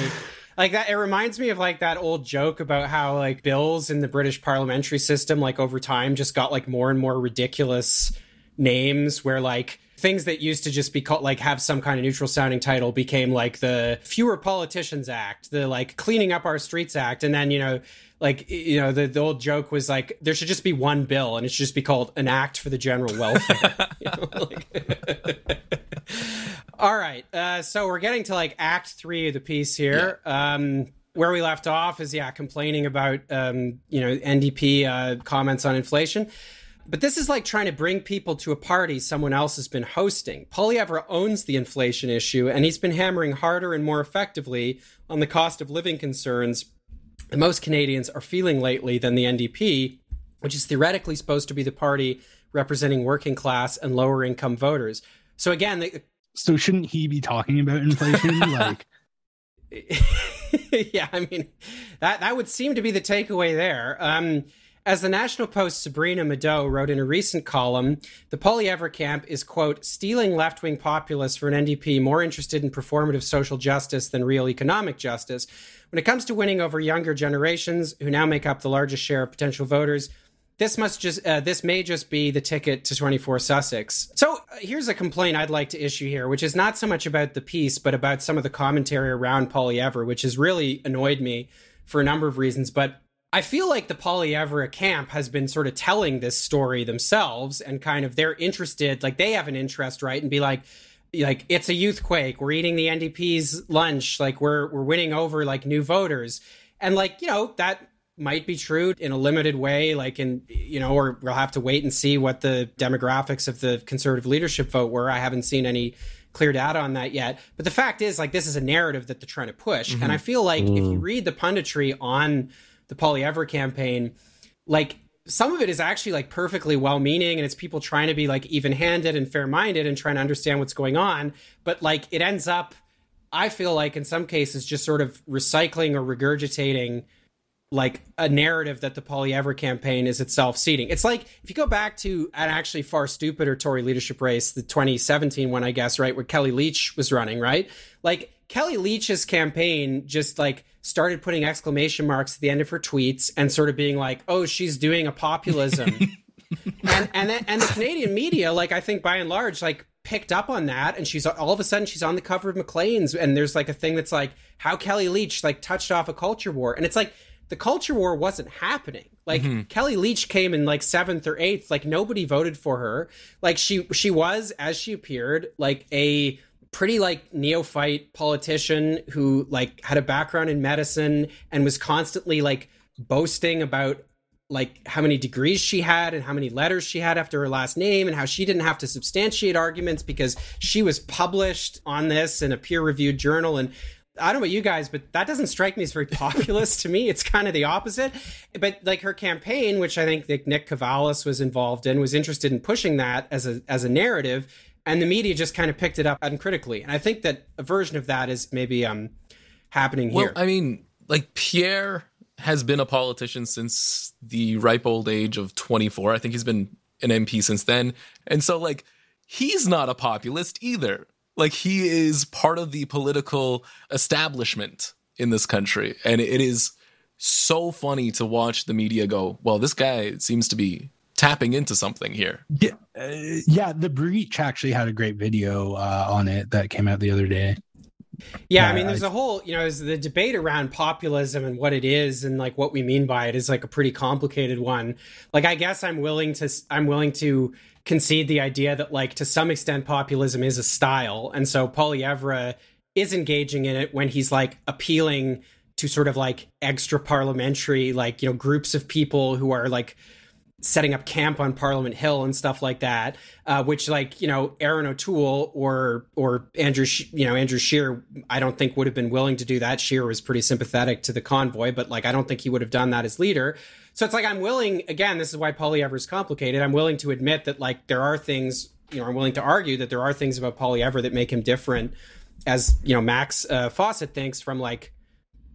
Like that, it reminds me of like that old joke about how like bills in the British parliamentary system, like over time, just got like more and more ridiculous names. Where like things that used to just be called like have some kind of neutral sounding title became like the Fewer Politicians Act, the like Cleaning Up Our Streets Act, and then you know like you know the, the old joke was like there should just be one bill and it should just be called an act for the general welfare. [LAUGHS] You know, like, [LAUGHS] all right uh, so we're getting to like act three of the piece here. Yeah. um, where we left off is yeah complaining about um, you know ndp uh, comments on inflation but this is like trying to bring people to a party someone else has been hosting. Poilievre owns the inflation issue, and he's been hammering harder and more effectively on the cost of living concerns that most Canadians are feeling lately than the NDP, which is theoretically supposed to be the party representing working class and lower income voters. So again, the, so shouldn't he be talking about inflation? [LAUGHS] like, [LAUGHS] yeah, I mean, that that would seem to be the takeaway there. Um, as the National Post's Sabrina Maddeaux wrote in a recent column, the Poilievre camp is, quote, stealing left wing populists for an NDP more interested in performative social justice than real economic justice. When it comes to winning over younger generations, who now make up the largest share of potential voters, this must just uh, this may just be the ticket to 24 Sussex. So uh, here's a complaint I'd like to issue here, which is not so much about the piece, but about some of the commentary around Poilievre, which has really annoyed me for a number of reasons. But I feel like the Poilievre camp has been sort of telling this story themselves and kind of they're interested, like they have an interest, right? And be like, like it's a youth quake. We're eating the NDP's lunch. Like we're we're winning over like new voters. And like, you know, that might be true in a limited way, like in you know, or we'll have to wait and see what the demographics of the conservative leadership vote were. I haven't seen any clear data on that yet. But the fact is, like, this is a narrative that they're trying to push. Mm-hmm. And I feel like mm. if you read the punditry on the Poilievre campaign, like some of it is actually like perfectly well meaning and it's people trying to be like even handed and fair minded and trying to understand what's going on. But like it ends up, I feel like in some cases, just sort of recycling or regurgitating like a narrative that the Poilievre campaign is itself seeding. It's like if you go back to an actually far stupider Tory leadership race, the 2017 one, I guess, right, where Kellie Leitch was running, right? Like Kellie Leitch's campaign just like started putting exclamation marks at the end of her tweets and sort of being like, "Oh, she's doing a populism." [LAUGHS] and and and the Canadian media, like I think by and large, like picked up on that, and she's all of a sudden she's on the cover of Maclean's, and there's like a thing that's like how Kellie Leitch like touched off a culture war, and it's like the culture war wasn't happening. Like mm-hmm. Kellie Leitch came in like seventh or eighth, like nobody voted for her. Like she she was as she appeared like a pretty like neophyte politician who like had a background in medicine and was constantly like boasting about like how many degrees she had and how many letters she had after her last name and how she didn't have to substantiate arguments because she was published on this in a peer-reviewed journal and I don't know about you guys, but that doesn't strike me as very populist to me. It's kind of the opposite. But like her campaign, which I think Nick Kouvalis was involved in, was interested in pushing that as a as a narrative and the media just kind of picked it up uncritically. And I think that a version of that is maybe um happening here. Well, I mean, like Pierre has been a politician since the ripe old age of 24. I think he's been an MP since then. And so like he's not a populist either. Like he is part of the political establishment in this country. And it is so funny to watch the media go, well, this guy seems to be tapping into something here. Yeah, uh, yeah. The Breach actually had a great video uh, on it that came out the other day. Yeah, I mean, there's a whole, you know, there's the debate around populism and what it is and like what we mean by it is like a pretty complicated one. Like, I guess I'm willing to, I'm willing to concede the idea that like to some extent populism is a style, and so Poilievre is engaging in it when he's like appealing to sort of like extra parliamentary, like you know, groups of people who are like setting up camp on Parliament Hill and stuff like that, uh, which like you know Erin O'Toole or or Andrew you know Andrew Scheer I don't think would have been willing to do that. Scheer was pretty sympathetic to the convoy, but like I don't think he would have done that as leader. So it's like I'm willing again. This is why Poilievre is complicated. I'm willing to admit that like there are things you know I'm willing to argue that there are things about Poilievre that make him different, as you know Max uh, Fawcett thinks from like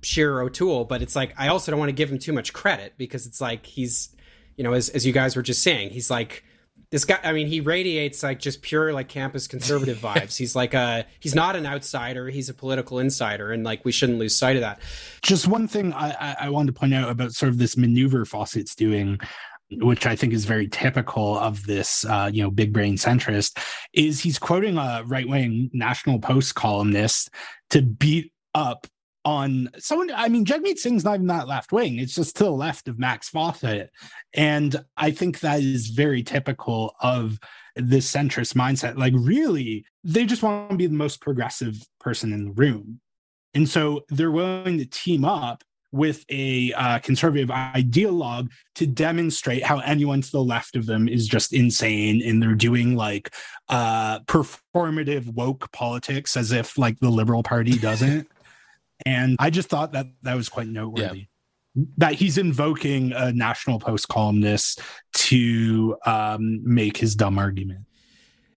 Scheer O'Toole. But it's like I also don't want to give him too much credit because it's like he's you know, as as you guys were just saying, he's like this guy. I mean, he radiates like just pure like campus conservative [LAUGHS] vibes. He's like a he's not an outsider. He's a political insider, and like we shouldn't lose sight of that. Just one thing I, I wanted to point out about sort of this maneuver Fawcett's doing which I think is very typical of this, uh, you know, big brain centrist, is he's quoting a right wing National Post columnist to beat up on someone. I mean, Jagmeet Singh's not even that left wing. It's just to the left of Max Fawcett. And I think that is very typical of this centrist mindset. Like, really, they just want to be the most progressive person in the room. And so they're willing to team up with a uh, conservative ideologue to demonstrate how anyone to the left of them is just insane and they're doing like uh, performative woke politics as if like the liberal party doesn't [LAUGHS] and I just thought that that was quite noteworthy. Yeah. That he's invoking a National Post columnist to um, make his dumb argument.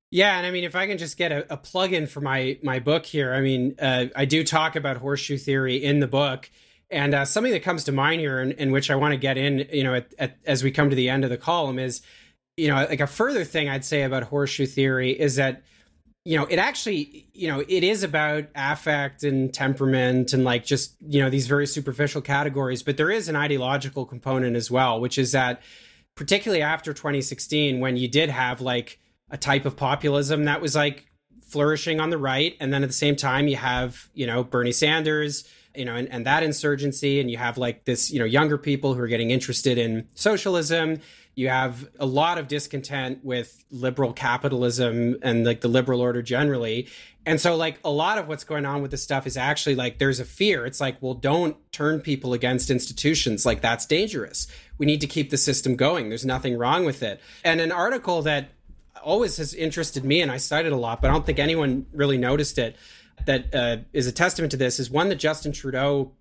Yeah, and I mean, if I can just get a, a plug in for my my book here, I mean, uh, I do talk about horseshoe theory in the book, and uh, something that comes to mind here, in, in which I want to get in, you know, at, at, as we come to the end of the column, is, you know, like a further thing I'd say about horseshoe theory is that you know, it actually, you know, it is about affect and temperament and like just, you know, these very superficial categories, but there is an ideological component as well, which is that particularly after 2016, when you did have like a type of populism that was like flourishing on the right, and then at the same time, you have, you know, Bernie Sanders, you know, and, and that insurgency, and you have like this, you know, younger people who are getting interested in socialism you have a lot of discontent with liberal capitalism and like the liberal order generally. And so like a lot of what's going on with this stuff is actually like there's a fear. It's like well don't turn people against institutions. Like that's dangerous. We need to keep the system going. There's nothing wrong with it. And an article that always has interested me and i cited a lot but i don't think anyone really noticed it That uh, is a testament to this is one that justin trudeau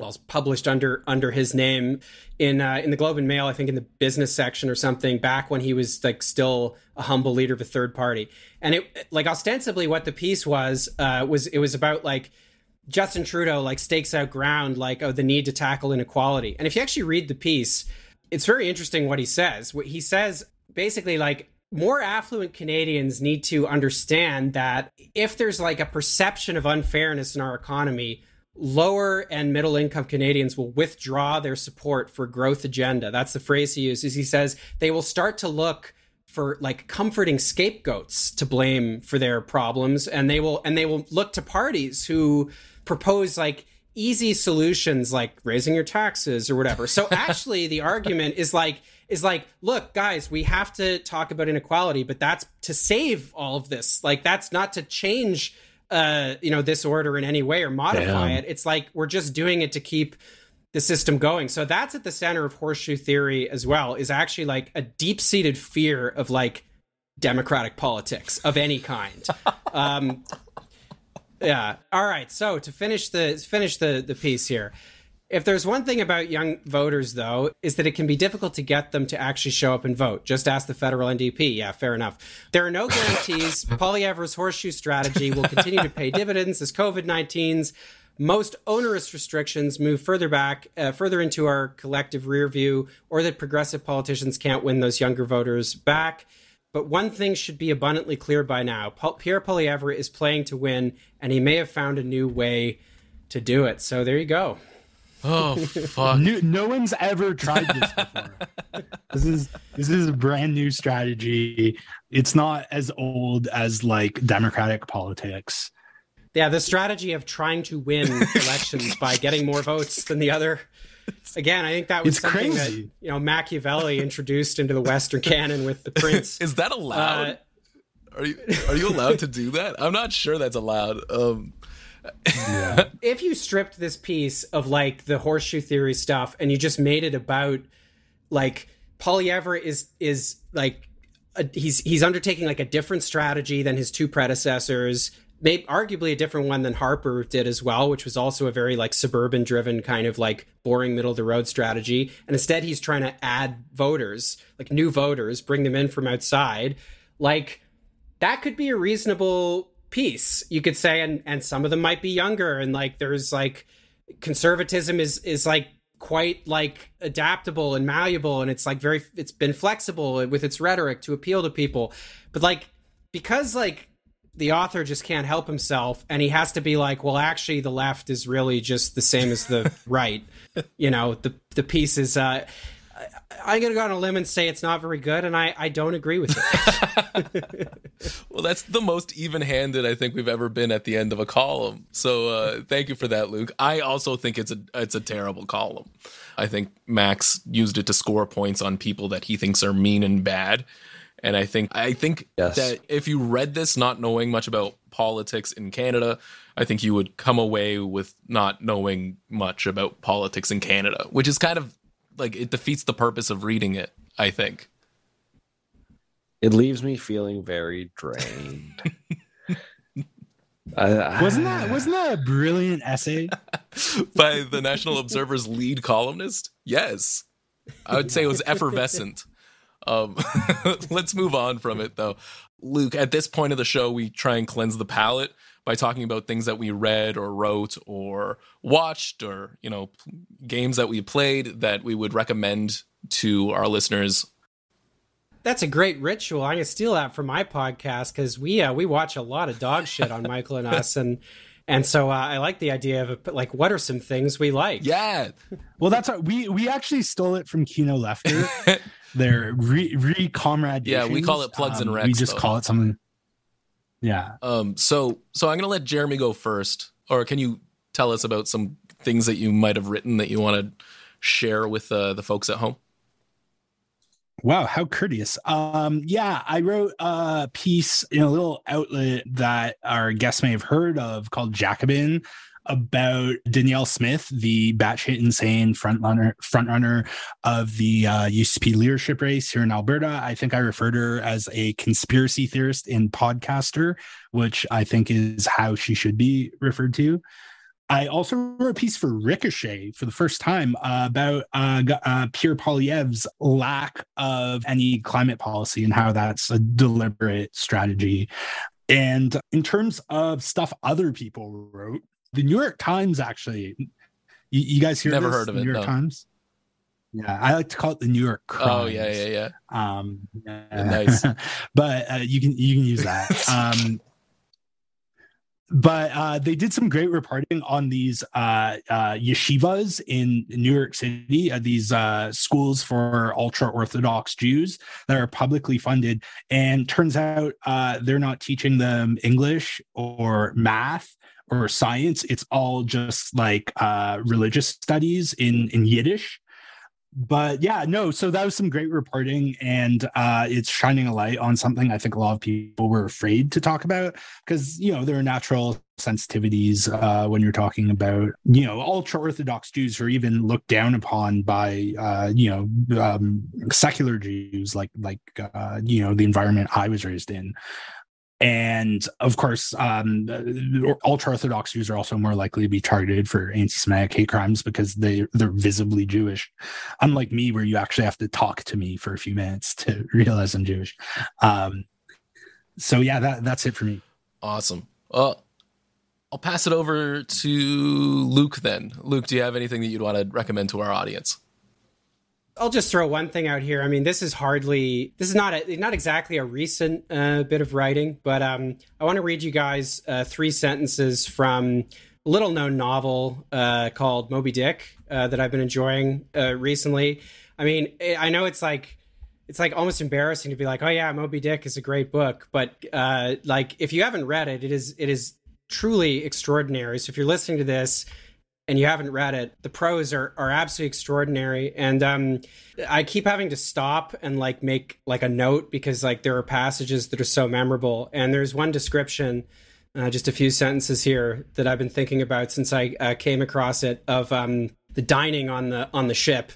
well, published under under his name in uh, in the Globe and Mail, I think in the business section or something, back when he was like still a humble leader of a third party. And it like ostensibly what the piece was uh, was it was about like Justin Trudeau like stakes out ground like oh the need to tackle inequality. And if you actually read the piece, it's very interesting what he says. What he says basically like more affluent Canadians need to understand that if there's like a perception of unfairness in our economy lower and middle income Canadians will withdraw their support for growth agenda. That's the phrase he uses. He says they will start to look for like comforting scapegoats to blame for their problems and they will and they will look to parties who propose like easy solutions like raising your taxes or whatever. So [LAUGHS] actually the argument is like is like look guys we have to talk about inequality but that's to save all of this. Like that's not to change uh, you know, this order in any way or modify Damn. it. It's like we're just doing it to keep the system going. So that's at the center of horseshoe theory as well, is actually like a deep seated fear of like democratic politics of any kind. [LAUGHS] um, yeah. All right. So to finish the finish the the piece here, if there's one thing about young voters, though, is that it can be difficult to get them to actually show up and vote. Just ask the federal NDP. Yeah, fair enough. There are no guarantees. [LAUGHS] Poilievre's horseshoe strategy will continue to pay dividends as COVID 19's most onerous restrictions move further back, uh, further into our collective rear view, or that progressive politicians can't win those younger voters back. But one thing should be abundantly clear by now Pierre Poilievre is playing to win, and he may have found a new way to do it. So there you go. Oh [LAUGHS] fuck! no, no one's ever tried this before. [LAUGHS] this is this is a brand new strategy. It's not as old as like democratic politics. Yeah, the strategy of trying to win [LAUGHS] elections by getting more votes than the other. Again, I think that was It's something crazy. that you know Machiavelli introduced into the Western canon with the Prince. Is that allowed? Uh, are you are you allowed to do that? I'm not sure that's allowed. Um, [LAUGHS] If you stripped this piece of like the horseshoe theory stuff and you just made it about like Poilievre is is like a, he's he's undertaking like a different strategy than his two predecessors maybe arguably a different one than Harper did as well which was also a very like suburban driven kind of like boring middle of the road strategy. And instead he's trying to add voters like new voters bring them in from outside. Like that could be a reasonable piece you could say and and some of them might be younger and like there's like conservatism is is like quite like adaptable and malleable and it's like very it's been flexible with its rhetoric to appeal to people. But like because like the author just can't help himself and he has to be like well actually the left is really just the same as the [LAUGHS] right. You know the the piece is uh I'm gonna go on a limb and say it's not very good, and I, I don't agree with it. [LAUGHS] well, that's the most even-handed I think we've ever been at the end of a column. So uh, thank you for that, Luke. I also think it's a it's a terrible column. I think Max used it to score points on people that he thinks are mean and bad. And I think I think Yes. that if you read this not knowing much about politics in Canada, I think you would come away with not knowing much about politics in Canada, which is kind of like it defeats the purpose of reading it, I think. It leaves me feeling very drained. [LAUGHS] I- Wasn't that wasn't that a brilliant essay? [LAUGHS] by the National Observer's lead columnist? Yes. I would say it was effervescent. Um, [LAUGHS] let's move on from it though. Luke, at this point of the show, we try and cleanse the palate by talking about things that we read or wrote or watched or, you know, games that we played that we would recommend to our listeners. That's a great ritual. I can steal that from my podcast because we uh, we watch a lot of dog shit on Michael and us, and and so uh, I like the idea of like what are some things we like. Yeah. Well, that's our, we we actually stole it from Kino Lefter. [LAUGHS] Their re re comrade. Yeah, we call it plugs and We just though. call it something. Yeah. Um, so so I'm gonna let Jeremy go first. Or can you tell us about some things that you might have written that you want to share with uh, the folks at home? Wow, how courteous. Um, yeah, I wrote a piece in a little outlet that our guests may have heard of called Jacobin about Danielle Smith, the batshit insane frontrunner frontrunner of the uh, UCP leadership race here in Alberta. I think I referred her as a conspiracy theorist and podcaster, which I think is how she should be referred to. I also wrote a piece for Ricochet for the first time uh, about uh, uh, Pierre Poilievre's lack of any climate policy and how that's a deliberate strategy. And in terms of stuff other people wrote, the New York Times actually, you, you guys hear Never this? heard of The it, New York no. Times. Yeah, I like to call it the New York. Crimes. Oh yeah, yeah, yeah. Um, Nice. [LAUGHS] but uh, you can you can use that. [LAUGHS] Um, but uh, they did some great reporting on these uh, uh, yeshivas in New York City, uh, these uh, schools for ultra Orthodox Jews that are publicly funded. And turns out uh, they're not teaching them English or math or science. It's all just like uh, religious studies in in Yiddish but yeah no so that was some great reporting and uh it's shining a light on something i think a lot of people were afraid to talk about because you know there are natural sensitivities uh when you're talking about you know ultra orthodox jews are even looked down upon by uh you know um secular jews like like uh you know the environment i was raised in and of course, um, ultra Orthodox Jews are also more likely to be targeted for anti-Semitic hate crimes because they they're visibly Jewish, unlike me, where you actually have to talk to me for a few minutes to [LAUGHS] realize I'm Jewish. Um, so yeah, that that's it for me. Awesome. Uh, I'll pass it over to Luke then. Luke, do you have anything that you'd want to recommend to our audience? I'll just throw one thing out here. I mean, this is hardly this is not a, not exactly a recent uh, bit of writing, but um, I want to read you guys uh, three sentences from a little known novel uh, called Moby Dick uh, that I've been enjoying uh, recently. I mean, I I know it's like it's like almost embarrassing to be like, oh yeah, Moby Dick is a great book, but uh, like if you haven't read it, it is it is truly extraordinary. So if you're listening to this and you haven't read it, the prose are, are absolutely extraordinary. And um, I keep having to stop and like make like a note because like there are passages that are so memorable. And there's one description, uh, just a few sentences here that I've been thinking about since I uh, came across it of um, the dining on the on the ship.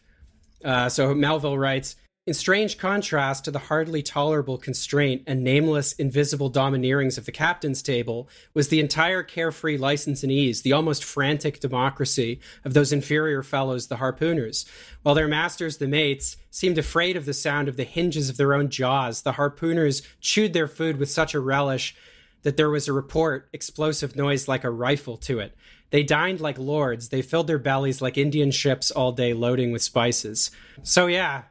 Uh, so Melville writes. In strange contrast to the hardly tolerable constraint and nameless, invisible domineerings of the captain's table, was the entire carefree license and ease, the almost frantic democracy of those inferior fellows, the harpooners. While their masters, the mates, seemed afraid of the sound of the hinges of their own jaws, the harpooners chewed their food with such a relish that there was a report, explosive noise like a rifle to it. They dined like lords. They filled their bellies like Indian ships all day loading with spices. So, yeah,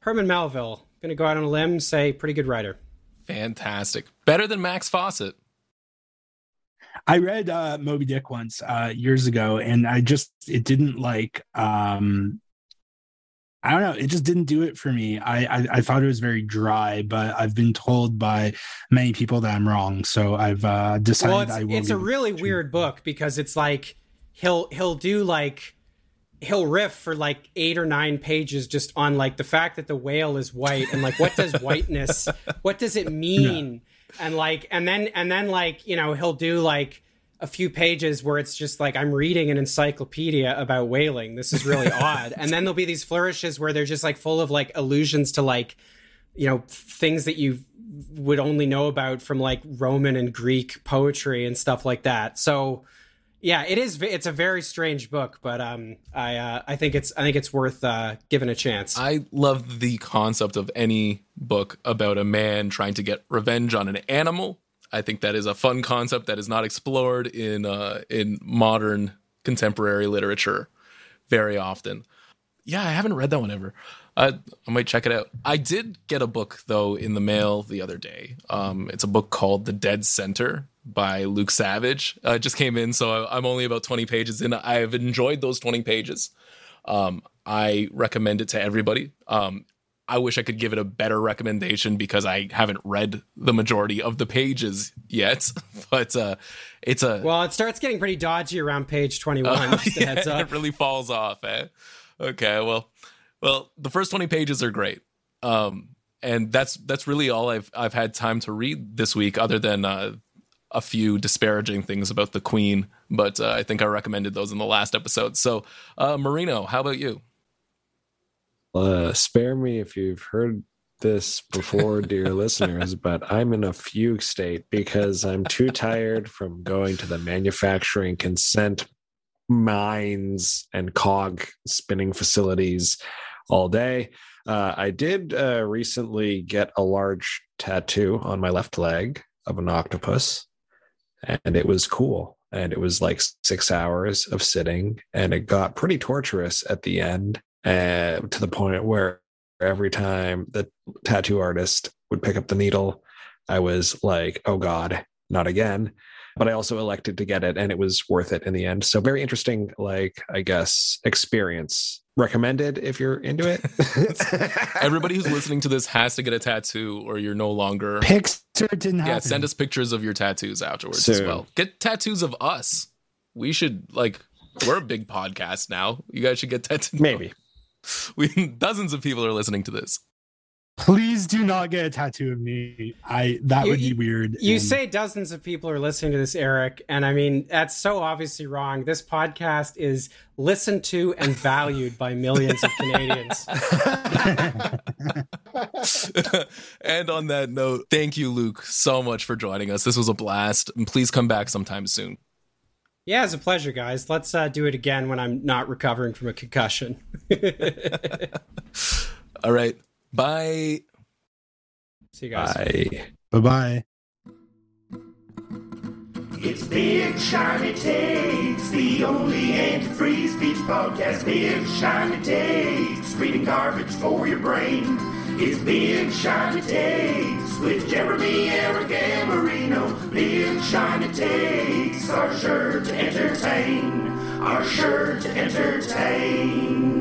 Herman Melville. Gonna go out on a limb, say pretty good writer. Fantastic. Better than Max Fawcett. I read uh, Moby Dick once uh, years ago, and I just it didn't like. um I don't know. It just didn't do it for me. I, I, I thought it was very dry, but I've been told by many people that I'm wrong. So I've uh, decided well, it's, I will. It's a really weird book because it's like he'll he'll do like he'll riff for like eight or nine pages just on like the fact that the whale is white and like what does [LAUGHS] whiteness what does it mean? Yeah. and like and then and then like you know he'll do like a few pages where it's just like i'm reading an encyclopedia about whaling. This is really [LAUGHS] odd. And then there'll be these flourishes where they're just like full of like allusions to like you know things that you would only know about from like roman and greek poetry and stuff like that. So yeah, it is. It's a very strange book, but um, I uh, I think it's I think it's worth uh, giving a chance. I love the concept of any book about a man trying to get revenge on an animal. I think that is a fun concept that is not explored in uh, in modern contemporary literature very often. Yeah, I haven't read that one ever. I, I might check it out. I did get a book though in the mail the other day. Um, it's a book called The Dead Center by Luke Savage. Uh, it just came in, so I'm only about 20 pages in. I have enjoyed those 20 pages. Um, I recommend it to everybody. Um, I wish I could give it a better recommendation because I haven't read the majority of the pages yet. [LAUGHS] but uh, it's a well, it starts getting pretty dodgy around page 21. Uh, [LAUGHS] yeah, it really falls off. Eh? Okay, well, well, the first 20 pages are great. Um, and that's that's really all I've I've had time to read this week, other than uh, a few disparaging things about the Queen. But uh, I think I recommended those in the last episode. So, uh, Marino, how about you? Uh, spare me if you've heard this before, dear [LAUGHS] listeners, but I'm in a fugue state because I'm too tired from going to the manufacturing consent mines and cog spinning facilities all day. Uh, I did uh, recently get a large tattoo on my left leg of an octopus, and it was cool. And it was like six hours of sitting, and it got pretty torturous at the end, uh, to the point where every time the tattoo artist would pick up the needle, I was like, "Oh God, not again!" But I also elected to get it and it was worth it in the end. So very interesting, like I guess, experience. Recommended if you're into it. [LAUGHS] Everybody who's listening to this has to get a tattoo or you're no longer Picture didn't Yeah, happen. send us pictures of your tattoos afterwards as well. Get tattoos of us. We should like we're a big podcast now. You guys should get tattoos. Maybe. [LAUGHS] We dozens of people are listening to this. Please do not get a tattoo of me. I that You- would be weird. You and- say dozens of people are listening to this, Eric, and I mean that's so obviously wrong. This podcast is listened to and valued by millions of Canadians. [LAUGHS] [LAUGHS] and on that note, thank you, Luke, so much for joining us. This was a blast. And please come back sometime soon. Yeah, it's a pleasure, guys. Let's uh, do it again when I'm not recovering from a concussion. [LAUGHS] All right. Bye. See you guys. I Bye bye. It's Big Shiny Takes, the only anti-free speech podcast. Big Shiny Takes, reading garbage for your brain. It's Big Shiny Takes with Jeremy, Eric, and Marino. Big Shiny Takes are sure to entertain, are sure to entertain.